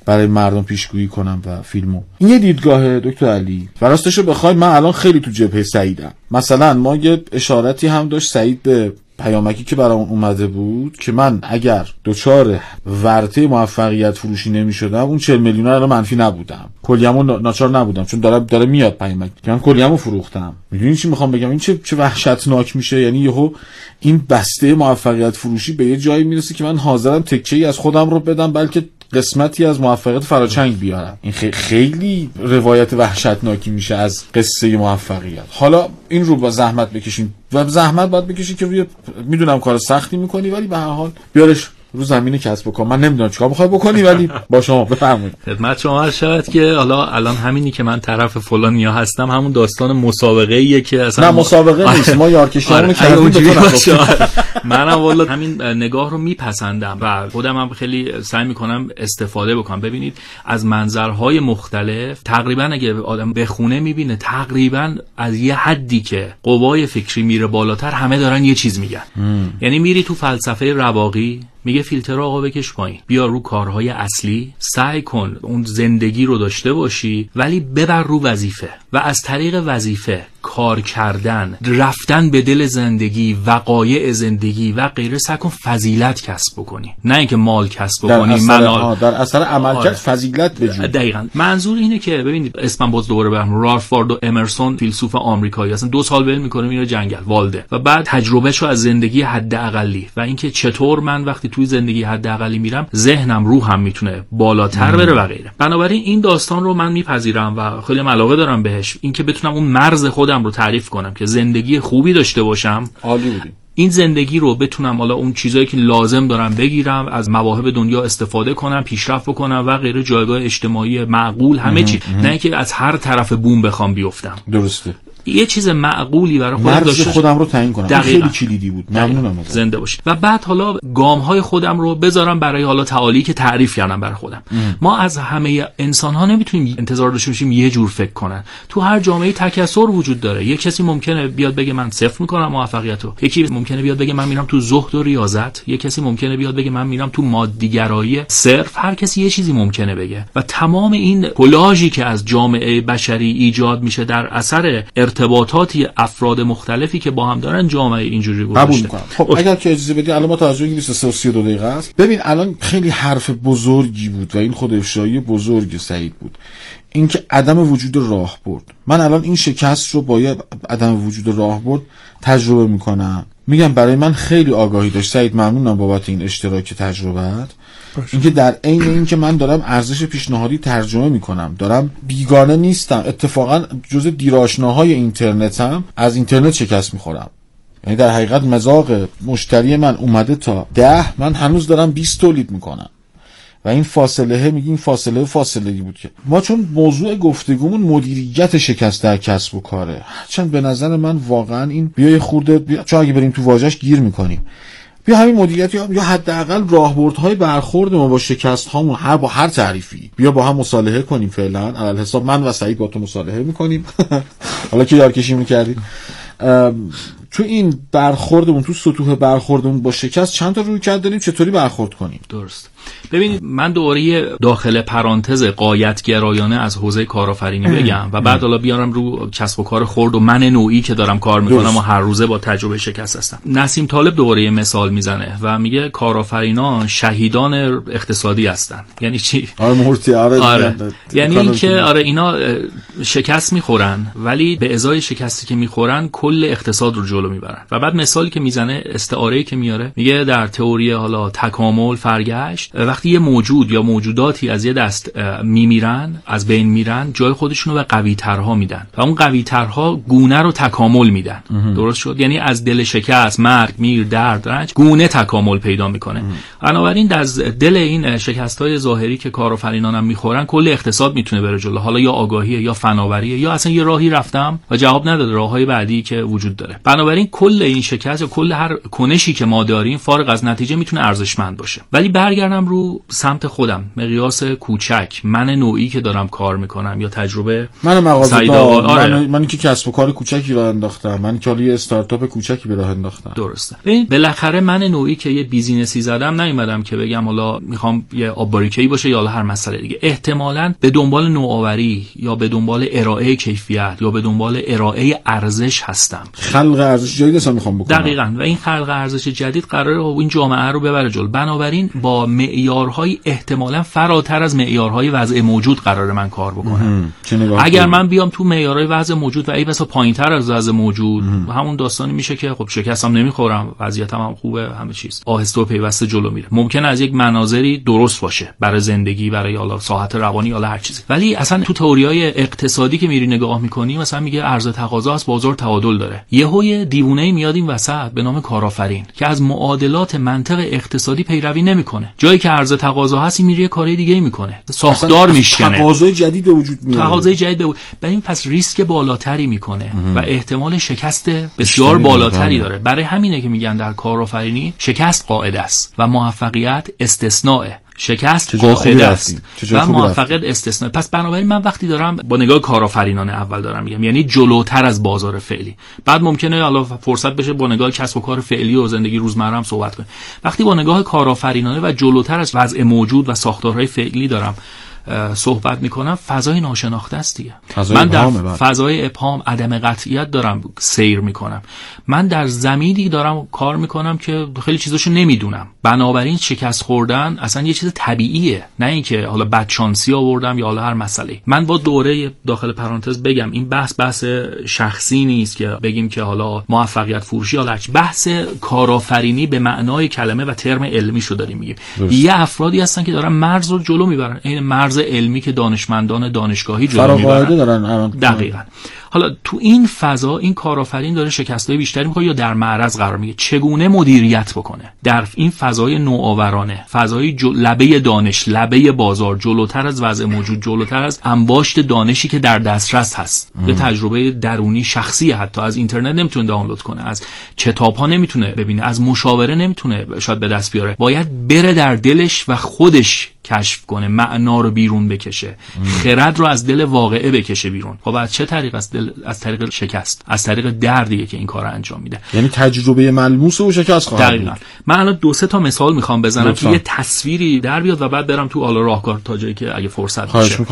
برای مردم پیشگویی کنم و فیلمو. این یه دیدگاه دکتر علی. و راستشو بخوای من الان خیلی تو جبهه سعیدم. مثلا ما یه اشارتی هم داشت سعید به پیامکی که برام اومده بود که من اگر دچار ورته موفقیت فروشی نمی شدم اون 40 میلیون رو منفی نبودم. کلیمو ناچار نبودم چون داره داره میاد پیامک که من کلیمو فروختم. می‌دونین چی می‌خوام بگم؟ این چه چه وحشتناک میشه؟ یعنی یهو این بسته موفقیت فروشی به یه جایی می‌رسه که من حاضرم تکه ای از خودم رو بدم بلکه قسمتی از موفقیت فراچنگ بیارم. این خیلی روایت وحشتناکی میشه از قصه موفقیت. حالا این رو با زحمت بکشیم و زحمت باید بکشی که می‌دونم کار سختی می‌کنی ولی به هر حال بیارش. رو زمین کسب و کار. من نمی‌دونم چیکار می‌خوای بکنی ولی با شما بفرمایید.
خدمت شما شاید که حالا الان همینی که من طرف فلان یا هستم همون داستان مسابقه ایه که اصلا
نه مسابقه نیست. ما یارکشیمون آره. کردیم
منم والا همین نگاه رو میپسندم و خودم هم خیلی سعی می‌کنم استفاده بکنم. ببینید از منظرهای مختلف تقریبا اگه آدم به خونه می‌بینه تقریبا از یه حدی که قوای فکری میره بالاتر همه دارن یه چیز میگن. یعنی میری تو فلسفه رواقی میگه فیلتر آقا بکش پایین. بیا رو کارهای اصلی سعی کن اون زندگی رو داشته باشی ولی ببر رو وظیفه. و از طریق وظیفه کار کردن رفتن به دل زندگی وقایع زندگی و غیره سکن فضیلت کسب بکنی. نه اینکه مال کسب بکنی
منال. در اثر عملکرد آره. فضیلت بجو
دقیقا. منظور اینه که ببینید اسمم باز دوباره برم رالفورد و امرسون فیلسوف آمریکایی هستن. دو سال ول می‌کنه میره جنگل والده. و بعد تجربهشو از زندگی حداقلی. و اینکه چطور من وقتی توی زندگی حداقلی میرم ذهنم روحم می‌تونه بالاتر بره و غیره. بنابراین این داستان رو من میپذیرم و خیلی علاقه دارم بهش. اینکه بتونم اون مرز خودم رو تعریف کنم که زندگی خوبی داشته باشم
عالی بودی.
این زندگی رو بتونم حالا اون چیزایی که لازم دارم بگیرم از مواهب دنیا استفاده کنم پیشرفت بکنم و غیر جایگاه اجتماعی معقول همه چی. نه اینکه از هر طرف بوم بخوام بیفتم.
درسته.
یه چیز معقولی برای
خودم داشته خودم رو تعیین کنم. دقیقا. خیلی کلیدی بود. ممنونم
زنده باشی و بعد حالا گام های خودم رو بذارم برای حالا تعالی که تعریف کردم برای خودم. ام. ما از همه انسان ها نمی‌تونیم انتظار داشته باشیم یه جور فکر کنن. تو هر جامعه تکثر وجود داره. یه کسی ممکنه بیاد بگه من صفر می‌کنم موفقیت رو یکی ممکنه بیاد بگه من میرم تو زهد و ریاضت. یه کسی ممکنه بیاد بگه من میرم تو مادیگرایی صرف. هر کسی یه چیزی ممکنه بگه. و تمام این کلاژی که از جامعه بشری ایجاد میشه در اثر ارتباطاتی افراد مختلفی که با هم دارن جامعه اینجوری گذاشته.
قبول می‌کنم. خب اگر که اجازه بدی الان ما تا از 23 و دقیقه است. ببین الان خیلی حرف بزرگی بود و این خود افشایی بزرگ سعید بود. اینکه عدم وجود راه برد. من الان این شکست رو باید عدم وجود راه برد تجربه می‌کنم. میگم برای من خیلی آگاهی داشت. سعید ممنونم بابت این اشتراک تجربت. اینکه در عین اینکه من دارم ارزش پیشنهادی ترجمه می‌کنم. دارم بیگانه نیستم. اتفاقا جز دیراشناهای اینترنتم از اینترنت شکست می‌خورم. یعنی در حقیقت مزاق مشتری من اومده تا ده من هنوز دارم 20 تولید می‌کنم. و این فاصله میگی این فاصله فاصله ای بود که. ما چون موضوع گفتگومون مدیریت شکست در کسب و کاره. چند به نظر من واقعا این بیای خورده بیا... چون اگه بریم تو واژش گیر می‌کنیم. بیا همین مدیریت یا, حداقل راهبردهای برخورد ما با شکست هامون هر با هر تعریفی. بیا با هم مصالحه کنیم فعلا. علل حساب من و سعید با تو مصالحه می‌کنیم. حالا که یارکشی می‌کردیم تو این برخوردمون تو سطوح برخوردمون با شکست چند تا روی کرد داریم؟ چطوری برخورد کنیم؟
درست. ببینید من دوره داخل پرانتز قایت گرایانه از حوزه کارآفرینی بگم و بعد حالا بیارم رو کسب و کار خرد و من نوعی که دارم کار می‌کنم و هر روزه با تجربه شکست هستم. نسیم طالب دوره مثال می‌زنه و میگه کارآفرینان شهیدان اقتصادی هستن. یعنی چی؟
آره آره,
آره. یعنی اینکه آره اینا شکست می‌خورن ولی به ازای شکستی که می‌خورن کل اقتصاد رو جلو می‌برن. و بعد مثالی که می‌زنه استعاره که میاره میگه در تئوری حالا تکامل فرگشت وقتی یه موجود یا موجوداتی از یه دست میمیرن از بین میرن جای خودشون رو به قوی ترها میدن. و اون قوی ترها گونه رو تکامل میدن. درست شد؟ یعنی از دل شکست مرگ میر درد رنج گونه تکامل پیدا می‌کنه. بنابراین از دل این شکست های ظاهری که کارآفرینان هم می‌خورن کل اقتصاد می‌تونه بره جلو. حالا یا آگاهی یا فناوریه یا اصلا یه راهی رفتم و جواب نداده راههای بعدی که وجود داره. بنابراین کل این شکست یا کل هر کنشی که ما داریم فارغ از نتیجه می‌تونه ارزشمند باشه. ولی برگردم رو سمت خودم. مقیاس کوچک من نوعی که دارم کار می‌کنم یا تجربه
من مغازه آره. من, من که کسب و کار کوچکی راه انداختم من که یه استارتاپ کوچکی به راه انداختم.
درسته. ببین بالاخره من نوعی که یه بیزینسی زدم نیومدم که بگم حالا می‌خوام یه آباریکه‌ای باشه یا هر مسئله دیگه. احتمالاً به دنبال نوآوری یا به دنبال ارائه کیفیت یا به دنبال ارائه ارزش هستم.
خلق ارزش جدید می‌خوام بکنم.
دقیقاً. و این خلق ارزش جدید قراره این جامعه رو ببره جلو. بنابراین با معیارهای احتمالا فراتر از معیارهای وضع موجود قرار من کار بکنم. اگر من بیام تو معیارهای وضع موجود و ای بسا پایینتر از وضع موجود همون داستانی میشه که خب شکستم نمی‌خورم وضعیتم هم خوبه همه چیز. آهسته و پیوسته جلو میره. ممکن از یک مناظری درست باشه برای زندگی برای حالا ساحت روانی یا هر چیزی. ولی اصلا تو تئوریای اقتصادی که میری نگاه می‌کنی مثلا میگه عرضه تقاضا است بازار تعادل داره. یهو دیوونه میاد این وسط به نام کارآفرین که از معادلات منطق اقتصادی پیروی نمی‌کنه. جایی که عرضه تقاضا هست میره کاری دیگه می‌کنه. ساختار میشکنه.
تقاضای جدید به وجود میاد
تقاضای جدید به این پس ریسک بالاتری می‌کنه و احتمال شکست بسیار بالاتری داره. برای همینه که میگن در کارآفرینی شکست قاعده است و موفقیت استثناء شکست قاعده است و موفقیت استثناء. پس بنابراین من وقتی دارم با نگاه کارآفرینانه اول دارم میگم. یعنی جلوتر از بازار فعلی. بعد ممکنه حالا فرصت بشه با نگاه کسب و کار فعلی و زندگی روزمره هم صحبت کنیم. وقتی با نگاه کارآفرینانه و جلوتر از وضع موجود و ساختارهای فعلی دارم صحبت می‌کنم فضای ناشناخته است دیگه. من در فضای ابهام عدم قطعیت دارم سیر می‌کنم. من در زمینی دارم کار می‌کنم که خیلی چیزاشو نمی‌دونم. بنابراین شکست خوردن اصلا یه چیز طبیعیه. نه اینکه حالا بدشانسی آوردم یا حالا هر مسئله. من با دوره داخل پرانتز بگم این بحث بحث شخصی نیست که بگیم که حالا موفقیت فروشی یا بحث کارآفرینی به معنای کلمه و ترم علمی شو داریم میگیم. یه افرادی هستن که دارن مرز رو جلو می‌برن. این مرز علمی که دانشمندان دانشگاهی جلو می‌برن.
دارن
دقیقاً. حالا تو این فضا این کارآفرین داره شکستای بیشتری می‌کنه یا در معرض قرار میگه چگونه مدیریت بکنه؟ در این فضای نوآورانه فضای لبه دانش لبه بازار جلوتر از وضع موجود جلوتر از انباشت دانشی که در دسترس هست. یه تجربه درونی شخصی حتی. از اینترنت نمی‌تونه دانلود کنه از کتاب ها نمی‌تونه ببینه از مشاوره نمی‌تونه شاید به دست بیاره. باید بره در دلش و خودش کشف کنه معنا رو بیرون بکشه. خرد رو از دل واقعه بکشه بیرون. خب از چه طریق؟ از از طریق شکست از طریق دردیه که این کار انجام میده.
یعنی تجربه ملموس و شکست خواهد دقیقاً.
من الان دو سه تا مثال می‌خوام بزنم که یه تصویری در بیاد و بعد برم تو حالا راهکار تا جایی که اگه فرصت
بشه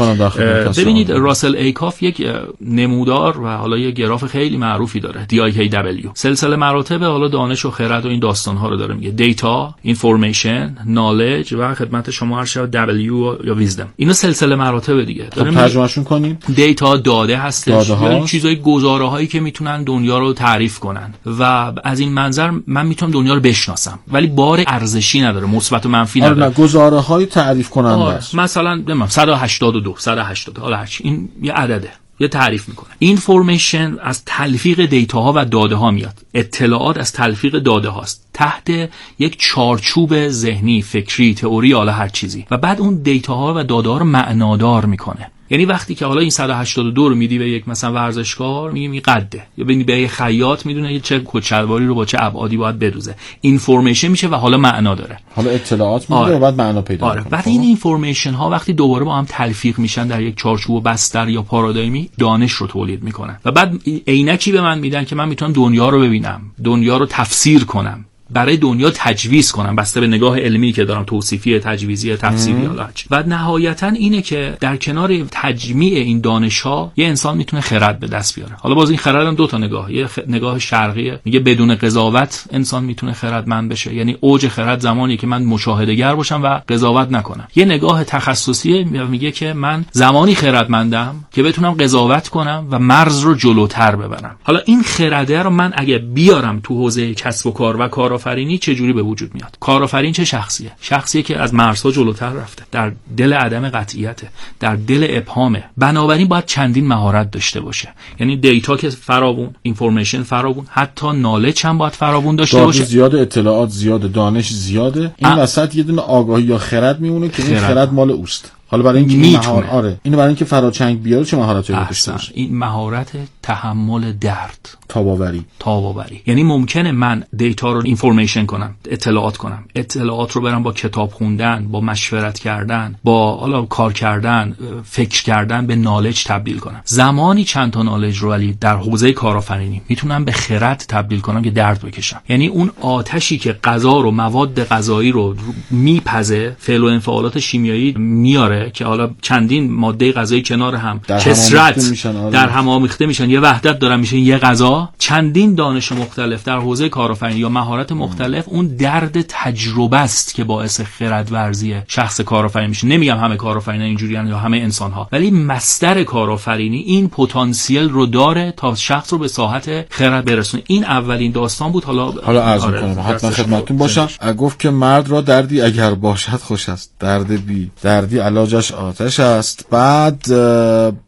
ببینید راسل ایکاف یک نمودار و حالا یه گراف خیلی معروفی داره DIKW سلسله مراتب حالا دانش و خرد و این داستان ها رو داره میگه. دیتا اینفورمیشن نالج و خدمت شما هر W یا ویزدم اینا سلسله مراتب دیگه.
خب ترجمهشون کنیم.
دیتا داده هستش. داده چیزای گزاره هایی که می‌تونن دنیا رو تعریف کنن. و از این منظر من می‌تونم دنیا رو بشناسم. ولی بار ارزشی نداره مثبت و منفی آره، نداره.
آره گزاره های تعریف کننده است.
مثلا نمی‌دونم 182 180 حالا هرچی این یه عدده یه تعریف می‌کنه. اینفورمیشن از تلفیق دیتا ها و داده ها میاد. اطلاعات از تلفیق داده هاست تحت یک چارچوب ذهنی فکری تئوری حالا هر چیزی. و بعد اون دیتا ها و داده ها رو معنادار می‌کنه. یعنی وقتی که حالا این 182 رو میدی به یک مثلا ورزشکار میگی می قده یا به یک خیاط می‌دونه چه کچلواری رو با چه ابعادی باید بدوزه اینفورمیشن میشه و حالا معنا داره
حالا اطلاعات میده
آره.
و بعد معنا پیدا
آره. بعد
خب؟
این اینفورمیشن ها وقتی دوباره با هم تلفیق میشن در یک چارچوب بستر یا پارادایمی دانش رو تولید می‌کنن و بعد عینکی به من میدن که من می‌تونم دنیا رو ببینم دنیا رو تفسیر کنم برای دنیا تجویز کنم. بسته به نگاه علمی که دارم توصیفی تجویزی تفسیری حالا. و نهایتا اینه که در کنار تجمیع این دانش ها یه انسان می‌تونه خرد به دست بیاره. حالا باز این خرد هم دو تا نگاه. یه نگاه شرقیه میگه بدون قضاوت انسان می‌تونه خردمند بشه. یعنی اوج خرد زمانی که من مشاهده باشم و قضاوت نکنم. یه نگاه تخصصی میگه که من زمانی خردمندم که بتونم قضاوت کنم و مرز رو جلوتر ببرم. حالا این خرده رو من اگه بیارم تو حوزه کسب و کار و کارآفرینی چه جوری به وجود میاد؟ کارآفرین چه شخصیه؟ شخصیه که از مرزها جلوتر رفته در دل عدم قطعیته در دل ابهامه. بنابراین باید چندین مهارت داشته باشه. یعنی دیتا که فراوون اینفورمیشن فراوون حتی نالج هم باید فراوون داشته باشه.
زیاده اطلاعات زیاده دانش زیاده. این
ا-
وسط یه دونه آگاهی یا خرد میمونه که این.
خرد
مال اوست. حالا برای اینکه این
می‌تونه.
مهار آره. اینو برای اینکه فراچنگ بیاره چه مهارتی داشته
این مهارت تحمل درد.
تاباوری.
تاباوری. یعنی ممکنه من دیتا رو اینفورمیشن کنم اطلاعات کنم. اطلاعات رو برم با کتاب خوندن با مشورت کردن با حالا کار کردن فکر کردن به نالج تبدیل کنم. زمانی چند تا نالج رو ولی در حوزه کارآفرینی می‌تونم به خرد تبدیل کنم که درد بکشم. یعنی اون آتشی که غذا رو مواد غذایی رو میپزه فعل و انفعالات شیمیایی میاره که حالا چندین ماده غذایی کنار هم
در
کسرت
آره.
در هم آمیخته میشن. یه وحدت دارن میشن یه غذا. چندین دانش مختلف در حوزه کارآفرینی یا مهارت مختلف اون درد تجربه است که باعث خرد ورزی شخص کارآفرین میشه. نمیگم همه کارآفرینان اینجوریان یا همه انسان ها ولی مستر کارآفرینی این پتانسیل رو داره تا شخص رو به ساحت خرد برسونه. این اولین داستان بود. حالا
حالا عرض
آره،
می‌کنم. حتما خدمتتون باشم. گفت که مرد را دردی اگر باشد خوش است. درد بی. دردی علاجش آتش است. بعد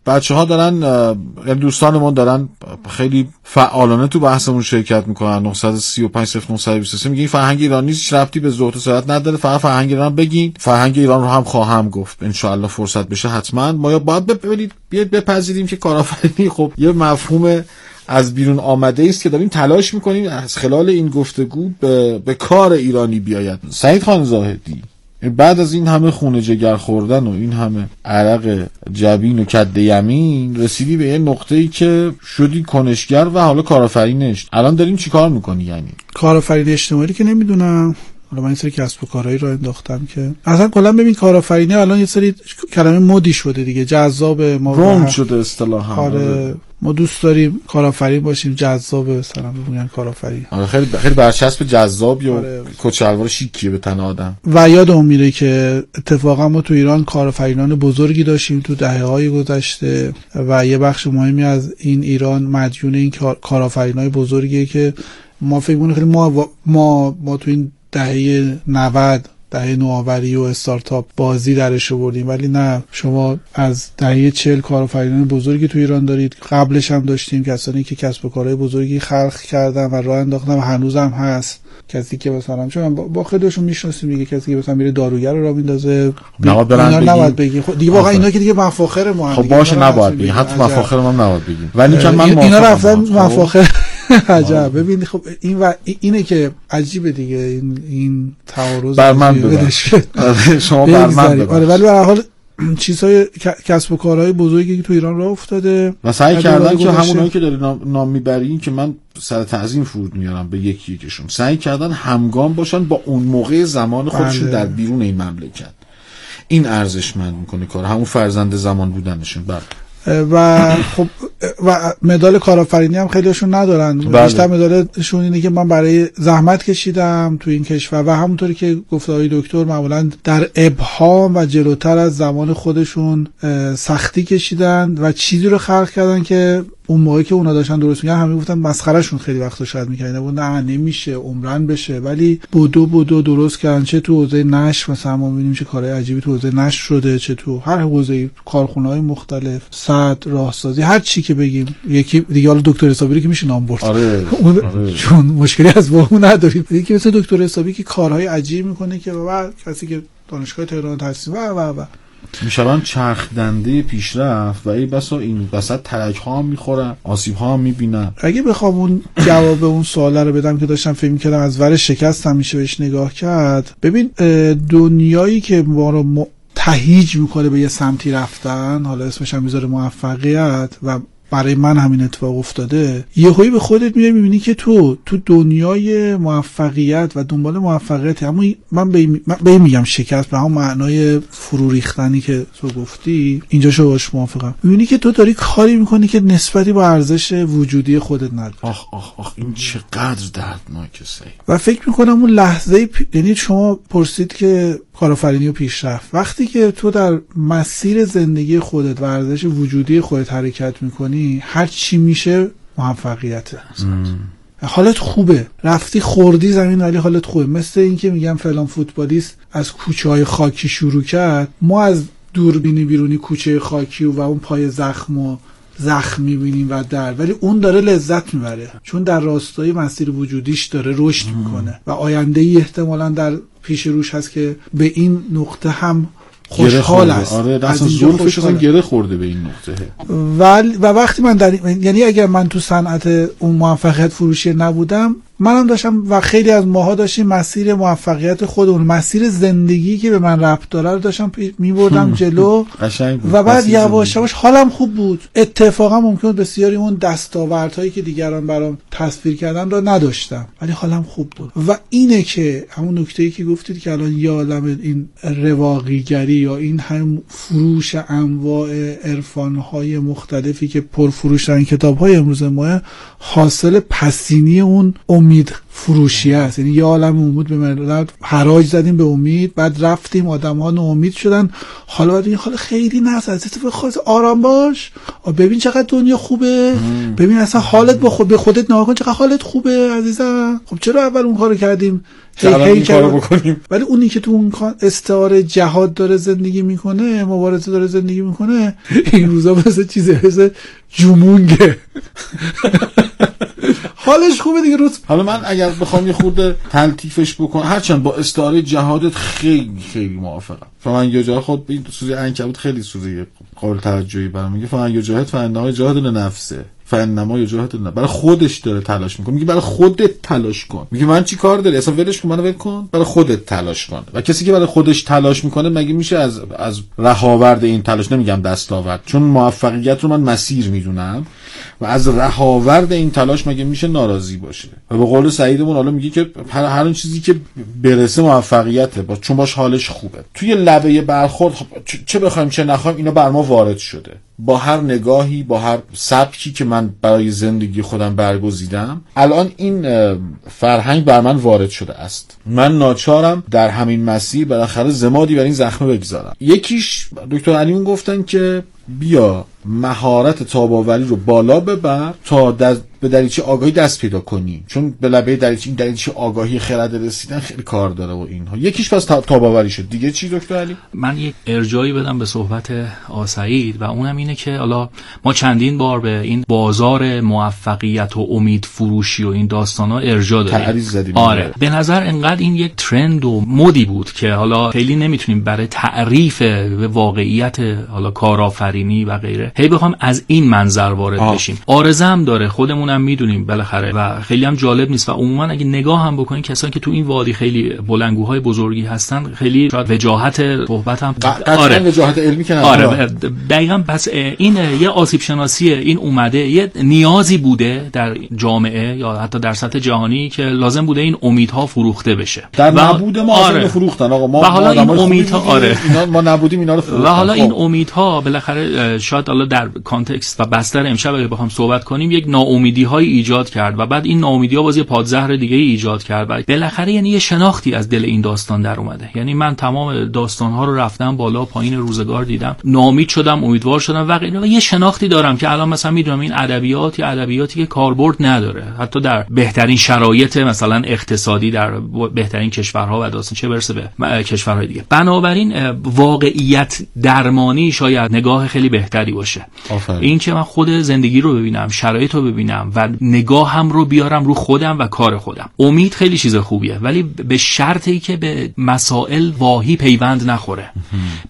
بچه ها دارن یعنی دوستانمون دارن خیلی فعالانه تو بحثمون شرکت می‌کنن. 935 0923 میگه این فرهنگ ایرانی هیچ ربطی به زهد و سرعت نداره. فقط فرهنگ ایران بگین. فرهنگ ایران رو هم خواهم گفت. ان فرصت بشه حتما. ما یا باید ببینید بیاید بپذیریم که کارآفرینی خب یه مفهوم از بیرون آمده است که داریم تلاش می‌کنیم از خلال این گفتگو به, به کار ایرانی بیاید. سعید خان زاهدی. بعد از این همه خونه جگر خوردن و این همه عرق جبین و کد یمین رسیدی به یه نقطه ای که شدی کنشگر و حالا کارآفرینش. الان داریم چیکار می‌کنی یعنی؟
کارآفرین اجتماعی که نمی‌دونم. حالا من این سری کسب و کارهایی را انداختم که اصلا کلا ببین کارآفرینی الان یه سری کلمه مدی شده دیگه. جذاب ما
روم شده اصطلاحا.
آره. ما دوست داریم کارآفرین باشیم جذاب مثلا بگن کارآفرین
آره خیلی خیلی برچسب جذاب یا
آره.
کچلوار شیکیه به تن آدم
و یادمون میره که اتفاقا ما تو ایران کارآفرینان بزرگی داشتیم تو دهه های گذشته و یه بخش مهمی از این ایران مدیون این کار- کارآفرینای بزرگیه که ما فکر خیلی ما ما ما تو این دهه 90 دهه نوآوری و استارتاپ بازی درش آوردیم ولی نه شما از دهه چل کارآفرینان بزرگی تو ایران دارید قبلش هم داشتیم کسانی که کسب و کارهای بزرگی خلق کردن و راه انداختن و هنوزم هست کسی که مثلا چون با- خودشون می‌شناسیم دیگه کسی که مثلا میره داروگر رو راه میندازه
نباید برن.
نباید بگیم خب دیگه واقعا. اینا که دیگه مفاخر ما
خب. باشه نباید بگیم حتی. مفاخر ما هم نباید بگیم ولی که من
این- اینا رفتن.
خب؟
مفاخر عجب. ببین خب این و اینه که عجیبه دیگه. این این تعارض
بر من. آره، شما بر من.
آره ولی به حال چیزهای کسب و کارهای بزرگی که تو ایران راه افتاده
و سعی کردن که. همونایی که داری نام, نام می‌بری که من سر تعظیم فرود میارم به یکی یکیشون. سعی کردن همگام باشن با اون موقع زمان خودشون
بله.
در بیرون این مملکت. این ارزشمند می‌کنه کار. همون فرزند زمان بودنشون. بله.
و خب و مدال کارآفرینی هم خیلیشون ندارن
بله.
بیشتر مدالشون اینه که من برای زحمت کشیدم تو این کشور و همونطوری که گفت آقای دکتر معمولا در ابهام و جلوتر از زمان خودشون سختی کشیدن و چیزی رو خلق کردن که اون موقعی که اونا داشتن درست میگن همه گفتن مسخرهشون خیلی وقتا شاید می‌کردن. بود نه نمیشه عمرن بشه. ولی بودو بودو درست کردن چه تو حوزه نشر مثلا ما می‌بینیم چه کارهای عجیبی تو حوزه نشر شده چه تو هر حوزه کارخونه های مختلف صد راهسازی هر چی که بگیم. یکی دیگه حالا دکتر حسابی که میشه نام برد.
آره.
اون
آره.
چون مشکلی از با اون نداریم. یکی مثل دکتر حسابی که کارهای عجیب می‌کنه که و کسی که دانشگاه تهران تحصیل و و و.
میشون چرخ دنده پیشرفت و ای بسا این وسط ترک ها هم آسیب ها هم می‌بینن.
اگه بخوام اون جواب اون سوال رو بدم که داشتم فکر کردم از ور شکست هم میشه بهش نگاه کرد. ببین دنیایی که ما رو م... تهیج می‌کنه به یه سمتی رفتن حالا اسمش هم می‌ذاره موفقیت و برای من همین اتفاق افتاده یهویی به خودت میای می‌بینی که تو تو دنیای موفقیت و دنبال موفقیت اما من به میگم شکست به هم معنای فرو ریختنی که تو گفتی اینجا شو باش موافقم. می‌بینی که تو داری کاری می‌کنی که نسبتی با ارزش وجودی خودت نداری.
آخ آخ آخ این چقدر دردناکه
و فکر می‌کنم اون لحظه یعنی شما پرسید که کارآفرینی و پیشرفت. وقتی که تو در مسیر زندگی خودت و ارزش وجودی خودت حرکت می‌کنی هر چی میشه موفقیته. حالت خوبه. رفتی خوردی زمین ولی حالت خوبه. مثل اینکه میگم فلان فوتبالیست از کوچه های خاکی شروع کرد ما از دوربینی بیرونی کوچه خاکی و اون پای زخم و زخم می‌بینیم و در. ولی اون داره لذت می‌بره. چون در راستای مسیر وجودیش داره رشد می‌کنه و آینده ای احتمالا در پیش روش هست که به این نقطه هم خوشحال است.
آره زلفش گره خورده به این نقطه.
و, و وقتی من در یعنی اگر من تو صنعت اون موفقیت فروشی نبودم منم داشتم و خیلی از ماها داشتیم مسیر موفقیت خودمون مسیر زندگی که به من ربط داره رو داشتم میبردم جلو. و بعد یواش یواش حالم خوب بود. اتفاقا ممکن بسیاری اون دستاوردهایی که دیگران برام تصویر کردن رو نداشتم. ولی حالم خوب بود. و اینه که همون نکته ای که گفتید که الان یا عالم این رواقیگری یا این هم فروش انواع عرفانهای مختلفی که پرفروش این کتاب های امروز ما حاصل پسینی اون امید فروشی است یعنی یه عالم امید به ملت حراج زدیم به امید. بعد رفتیم. آدم ها ناامید شدن. حالا باید این حال خیلی نفس از خاص آرام باش. ببین چقدر دنیا خوبه. ببین اصلا حالت با خود به خودت نگاه کن. چقدر حالت خوبه عزیزم. خب چرا اول اون کارو کردیم؟
هی هی بکنیم.
ولی اونی که تو اون استعاره جهاد داره زندگی می‌کنه مبارزه داره زندگی می‌کنه این روزا مثل چیزه مثل جمونگه. حالش خوبه دیگه روز
حالا من اگر بخوام یه خورده تلطیفش بکنم هرچند با استعاره جهادت خیلی خیلی موافقم. فمن یه جا خود این سوزی انکبوت خیلی سوزی قابل توجهی برام. میگه فمن یه جاهد فنهای جهاد نفسه فنما یا جهت برای خودش داره تلاش می‌کنه. میگه برای خودت تلاش کن. میگه من چی کار داری اصلا ولش کن منو ول کن. برای خودت تلاش کن. و کسی که برای خودش تلاش می‌کنه مگه میشه از از رهاورد این تلاش نمیگم دستاورد. چون موفقیت رو من مسیر می‌دونم. و از رهاورد این تلاش مگه میشه ناراضی باشه؟ و به قول سعیدمون حالا میگه که هر هر چیزی که برسه موفقیته. با چون باش حالش خوبه. توی لبه برخورد خب چه بخوایم چه نخوایم اینا بر ما وارد شده. با هر نگاهی با هر سبکی که من برای زندگی خودم برگزیدم الان این فرهنگ بر من وارد شده است. من ناچارم در همین مسیر بالاخره زمادی بر این زخمه بگذارم. یکیش دکتر علیمون گفتن که بیا مهارت تاباوری رو بالا ببر تا به دریچه آگاهی دست پیدا کنی. چون به لبه دریچه این دریچه آگاهی خرد رسیدن خیلی کار داره و اینها. یکیش پس تاباوری شد. دیگه چی دکتر علی؟
من یک ارجایی بدم به صحبت آسعید و اونم اینه که حالا ما چندین بار به این بازار موفقیت و امید فروشی و این داستان ها ارجا داریم آره. به نظر انقدر این یک ترند و مدی بود که حالا خیلی نمی‌تونیم برای تعریف واقعیت حالا کارآفرینی و غیره هی بخوام از این منظر وارد بشیم. آرزه هم داره خودمون هم می‌دونیم بالاخره و خیلی هم جالب نیست. و عموما اگه نگاه هم بکنین کسانی که تو این وادی خیلی بلنگوهای بزرگی هستن خیلی شاید وجاهت صحبت هم
آره. وجاهت علمی که
آره. دقیقا پس این یه آسیب شناسی این اومده یه نیازی بوده در جامعه یا حتی در سطح جهانی که لازم بوده این امیدها فروخته بشه.
در نبود ما آره. فروختن. آقا ما
و حالا این امیدها آره.
اینا ما نبودیم اینا رو
فروختن. و حالا این خب. امیدها بالاخره شاید حالا در کانتکست و بستر امشب اگه بخوام صحبت کنیم یک ناامیدی های ایجاد کرد و بعد این ناامیدی ها باز یه پادزهر دیگه ای ایجاد کرد و بالاخره یعنی یه شناختی از دل این داستان در اومده. یعنی من تمام داستان ها رو رفتم بالا پایین روزگار دیدم. ناامید شدم امیدوار شدم و غیره و یه شناختی دارم که الان مثلا می‌دونم این ادبیات یا ادبیاتی که کاربرد نداره. حتی در بهترین شرایط مثلا اقتصادی در بهترین کشورها و داستان چه برسه به کشورهای دیگه. بنابراین واقعیت درمانی شاید نگاه خیلی بهتری باشه. این که من خود زندگی رو ببینم شرایط رو ببینم و نگاهم رو بیارم رو خودم و کار خودم. امید خیلی چیز خوبیه ولی به شرطی که به مسائل واهی پیوند نخوره.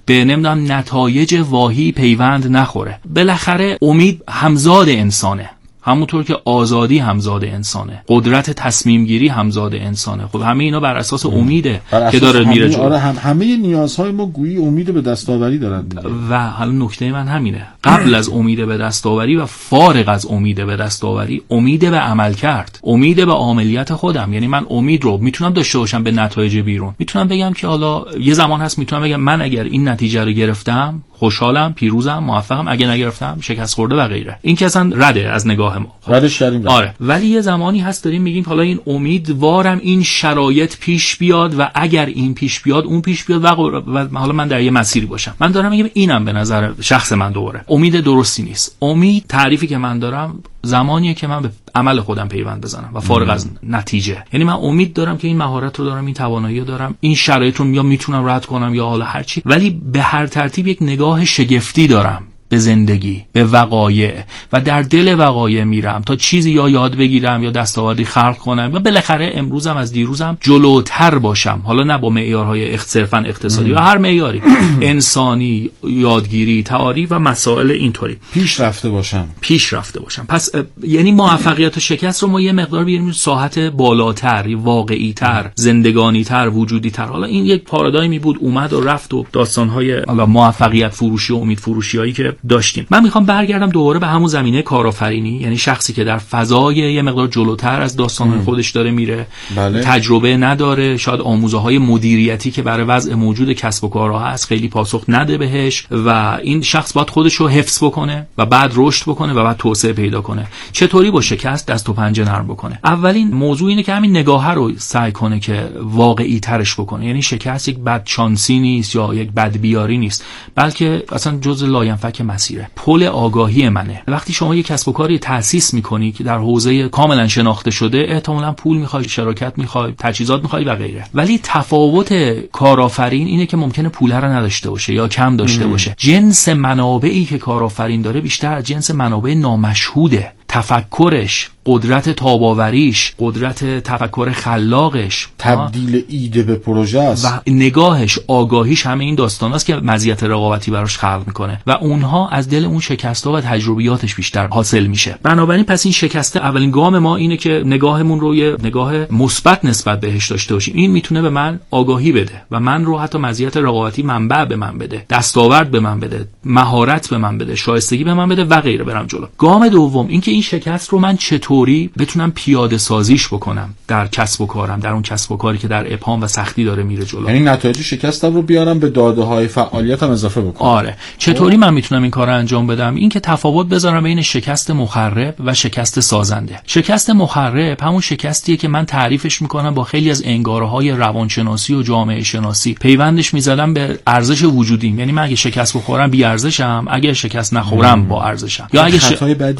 به نمی‌دونم نتایج واهی پیوند نخوره. بالاخره امید همزاد انسانه. همونطور که آزادی همزاد انسانه. قدرت تصمیم گیری همزاد انسانه. خب همه اینا بر اساس امیده
بر
که
اساس
داره میره جلو.
آره هم همه نیازهای ما گویی امید به دستاوری دارن دیگه.
و حالا نکته من همینه. قبل از امید به دستاوری و فارغ از امید به دستاوری امید به عمل کرد. امید به عملیات خودم. یعنی من امید رو می‌تونم داشته باشم به نتایج بیرون. می‌تونم بگم که حالا یه زمان هست می‌تونم بگم من اگر این نتیجه رو گرفتم خوشحالم پیروزم موفقم اگه نگرفتم شکست خورده و غیره. این که اصلا رده از نگاه ما. خب.
ردش کردیم.
آره. ولی یه زمانی هست داریم میگیم حالا این امیدوارم این شرایط پیش بیاد و اگر این پیش بیاد اون پیش بیاد و, و حالا من در یه مسیری باشم. من دارم میگم اینم به نظر شخص من دوباره. امید درستی نیست. امید تعریفی که من دارم زمانیه که من به عمل خودم پیوند بزنم و فارغ از نتیجه. یعنی من امید دارم که این مهارت رو دارم این توانایی رو دارم این شرایط رو یا می‌تونم رد کنم یا حالا هر چی. ولی به هر ترتیب یک نگاه شگفتی دارم. به زندگی به وقایع. و در دل وقایع میرم تا چیزی یا یاد بگیرم یا دستاوردی خلق کنم. و بالاخره امروزم از دیروزم جلوتر باشم. حالا نه با معیارهای صرفا اقتصادی یا هر معیاری. انسانی یادگیری تعاریف و مسائل اینطوری.
پیش رفته باشم.
پیش رفته باشم. پس یعنی موفقیت و شکست رو ما یه مقدار بیاریم ساحت بالاتر واقعی تر زندگانی تر وجودی تر حالا این یک پارادایمی بود اومد و رفت و داستانهای حالا موفقیت فروشی و امید فروشی هایی که داشتیم. من می‌خوام برگردم دوباره به همون زمینه کارآفرینی یعنی شخصی که در فضای یه مقدار جلوتر از داستانهای خودش داره میره.
بله.
تجربه نداره. شاید آموزه های مدیریتی که برای وضع موجود کسب و کارها هست خیلی پاسخ نده بهش و این شخص باید خودش رو حفظ بکنه و بعد رشد بکنه و بعد توسعه پیدا کنه. چطوری با شکست دست و پنجه نرم بکنه؟ اولین موضوع اینه که همین نگاه رو سعی کنه که واقعی ترش بکنه. یعنی شکست یک بد شانسی نیست یا یک بد بیاری نیست بلکه اصلا جز لاینفک مسیره پل آگاهی منه. وقتی شما یک کسب و کاری تأسیس می‌کنی که در حوزه کاملا شناخته شده احتمالا پول می‌خوای شراکت می‌خوای تجهیزات می‌خوای و غیره. ولی تفاوت کارآفرین اینه که ممکنه پول رو نداشته باشه یا کم داشته باشه. جنس منابعی که کارآفرین داره بیشتر از جنس منابع نامشهوده. تفکرش قدرت تاب آوریش قدرت تفکر خلاقش.
تبدیل ایده به پروژه است.
و نگاهش آگاهیش همه این داستان است که مزیت رقابتی براش خلق می‌کنه. و اونها از دل اون شکست و تجربیاتش بیشتر حاصل میشه. بنابراین پس این شکسته اولین گام ما اینه که نگاهمون رو یه نگاه مثبت نسبت بهش داشته باشیم. این می‌تونه به من آگاهی بده و من رو حتی مزیت رقابتی منبع به من بده دستاورد به من بده مهارت به من بده شایستگی به من بده و غیره. برم جلو. گام دوم اینکه این شکست رو من چطوری بتونم پیاده سازیش بکنم در کسب و کارم در اون کسب و کاری که در ابهام و سختی داره میره جلو.
یعنی نتایج شکستم رو بیارم به داده های فعالیتم اضافه بکنم.
آره. چطوری من می‌تونم این کار رو انجام بدم؟ این که تفاوت بذارم بین شکست مخرب و شکست سازنده. شکست مخرب همون شکستیه که من تعریفش می‌کنم با خیلی از انگاره های روانشناسی و جامعه شناسی. پیوندش می‌زدم به ارزش وجودیم. یعنی من اگه شکست بخورم بی ارزشم اگه شکست نخورم با ارزشم. یا اگه ش...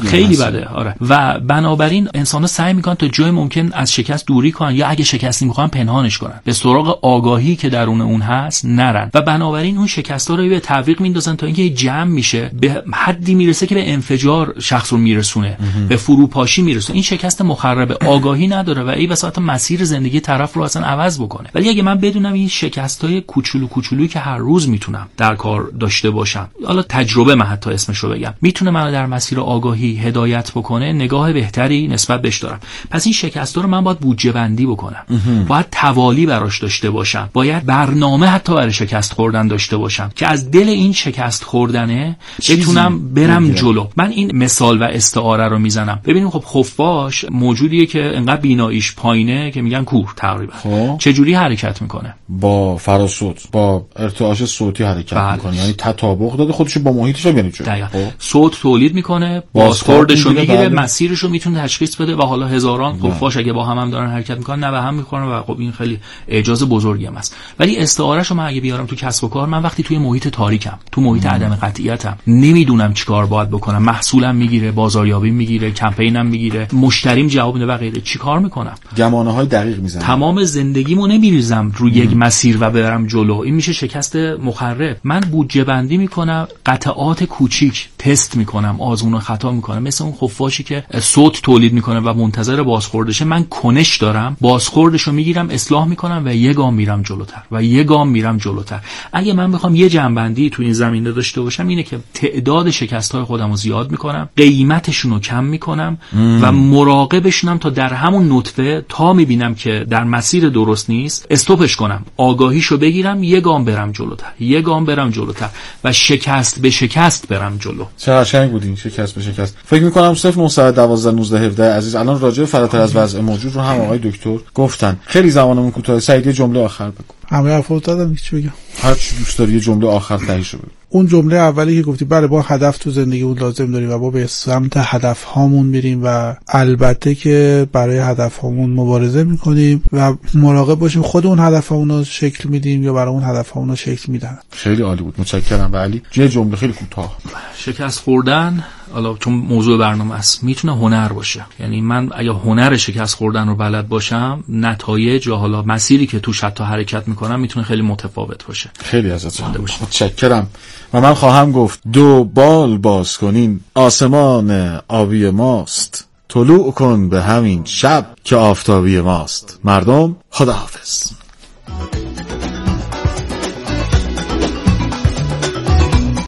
خیلی. بده. آره. و بنابراین انسان سعی می‌کنن تا جای ممکن از شکست دوری کنن یا اگه شکستی می‌خوان پنهانش کنن. به سراغ آگاهی که درون اون هست نرن. و بنابراین اون شکست رو به تعویق میندازن تا اینکه جمع میشه به حدی می‌رسه که به انفجار شخص رو میرسونه. به فروپاشی میرسونه. این شکست مخرب آگاهی نداره و ای بساط مسیر زندگی طرف رو اصلا عوض بکنه. ولی اگه من بدونم این شکست های کوچولو کوچولویی که هر روز می‌تونم در کار داشته باشم. حالا تجربه من حتی اسمش رو بگم. می‌تونه منو در مسیر آگاهی هدایت بکنه نگاه بهتری نسبت بهش دارم. پس این شکست رو من باید بودجه بندی بکنم. باید توالی براش داشته باشم. باید برنامه حتی برای شکست خوردن داشته باشم. که از دل این شکست خوردنه بتونم برم
بگیرم.
جلو. من این مثال و استعاره رو می‌زنم. ببینیم خب خفاش موجودیه که انقدر بیناییش پایینه که میگن کور تقریبا.
خب.
چه جوری حرکت می‌کنه؟
با فراسوت با ارتعاش صوتی حرکت
بله.
می‌کنه. یعنی تطابق داده خودش با محیطش جلو.
دقیقا.
خب.
صوت تولید می‌کنه
بازخورد
بازخوردش رو
می‌گیره
می‌گیره
بله.
مسیرش رو می‌تونه تشخیص بده و حالا هزاران خفاش اگه با هم هم دارن حرکت می‌کنن نه به هم می‌خورن و خب این خیلی اعجاز بزرگی هم است ولی استعارهش رو من اگه بیارم تو کسب و کار من وقتی توی محیط تاریکم تو محیط عدم قطعیتم نمی‌دونم چیکار باید بکنم. محصولم می‌گیره بازاریابی می‌گیره کمپینم می‌گیره. مشتریم جواب میده و غیره. چیکار می‌کنم؟
گمانه های دقیق می‌زنه
تمام زندگیمو نمیریزم روی یک مسیر و برم جلو. این میشه شکست مخرب. من بودجه بندی می‌کنم قطعات کوچیک تست می‌کنم آزمون و خطا می‌کنم. مثل اون خفاشی که صوت تولید می‌کنه و منتظر بازخوردشه من کنش دارم بازخوردشو می‌گیرم اصلاح می‌کنم و یه گام میرم جلوتر و یه گام میرم جلوتر. اگه من بخوام یه جنبندی تو این زمینه داشته باشم اینه که تعداد شکست های خودم رو زیاد می‌کنم قیمتشون رو کم می‌کنم و مراقبشونم تا در همون نطفه تا می‌بینم که در مسیر درست نیست استوپش کنم. آگاهیشو بگیرم یه گام برم جلوتر یه گام برم جلوتر و شکست به شکست برم جلو.
چه قشنگ بود این شکست به شکست. فکر می‌کنم 0912 19 17 عزیز الان راجع فراتر از وضع موجود رو هم آقای دکتر گفتن خیلی زمانمون کوتاه سعید یه جمله آخر بگو
همه حرفا دادم چی بگم
هر چی دوست داری یه جمله آخر تهیشو بگو
اون جمله اولی که گفتی بله با هدف تو زندگیمون لازم داریم و با به سمت هدف هامون میریم و البته که برای هدف هامون مبارزه می‌کنیم و مراقب باشیم خود اون هدف رو شکل میدیم یا برای اون هدف رو شکل میدن
خیلی عالی بود متشکرم و علی یه جمله خیلی کوتاه
شکست خوردن حالا چون موضوع برنامه است می‌تونه هنر باشه. یعنی من اگه هنر شکست خوردن رو بلد باشم نتایج یا حالا مسیری که توش حتی حرکت می‌کنم می‌تونه خیلی متفاوت باشه.
خیلی ازت متشکرم. و من خواهم گفت دو بال باز کنین آسمان آبی ماست. طلوع کن به همین شب که آفتابی ماست. مردم خداحافظ.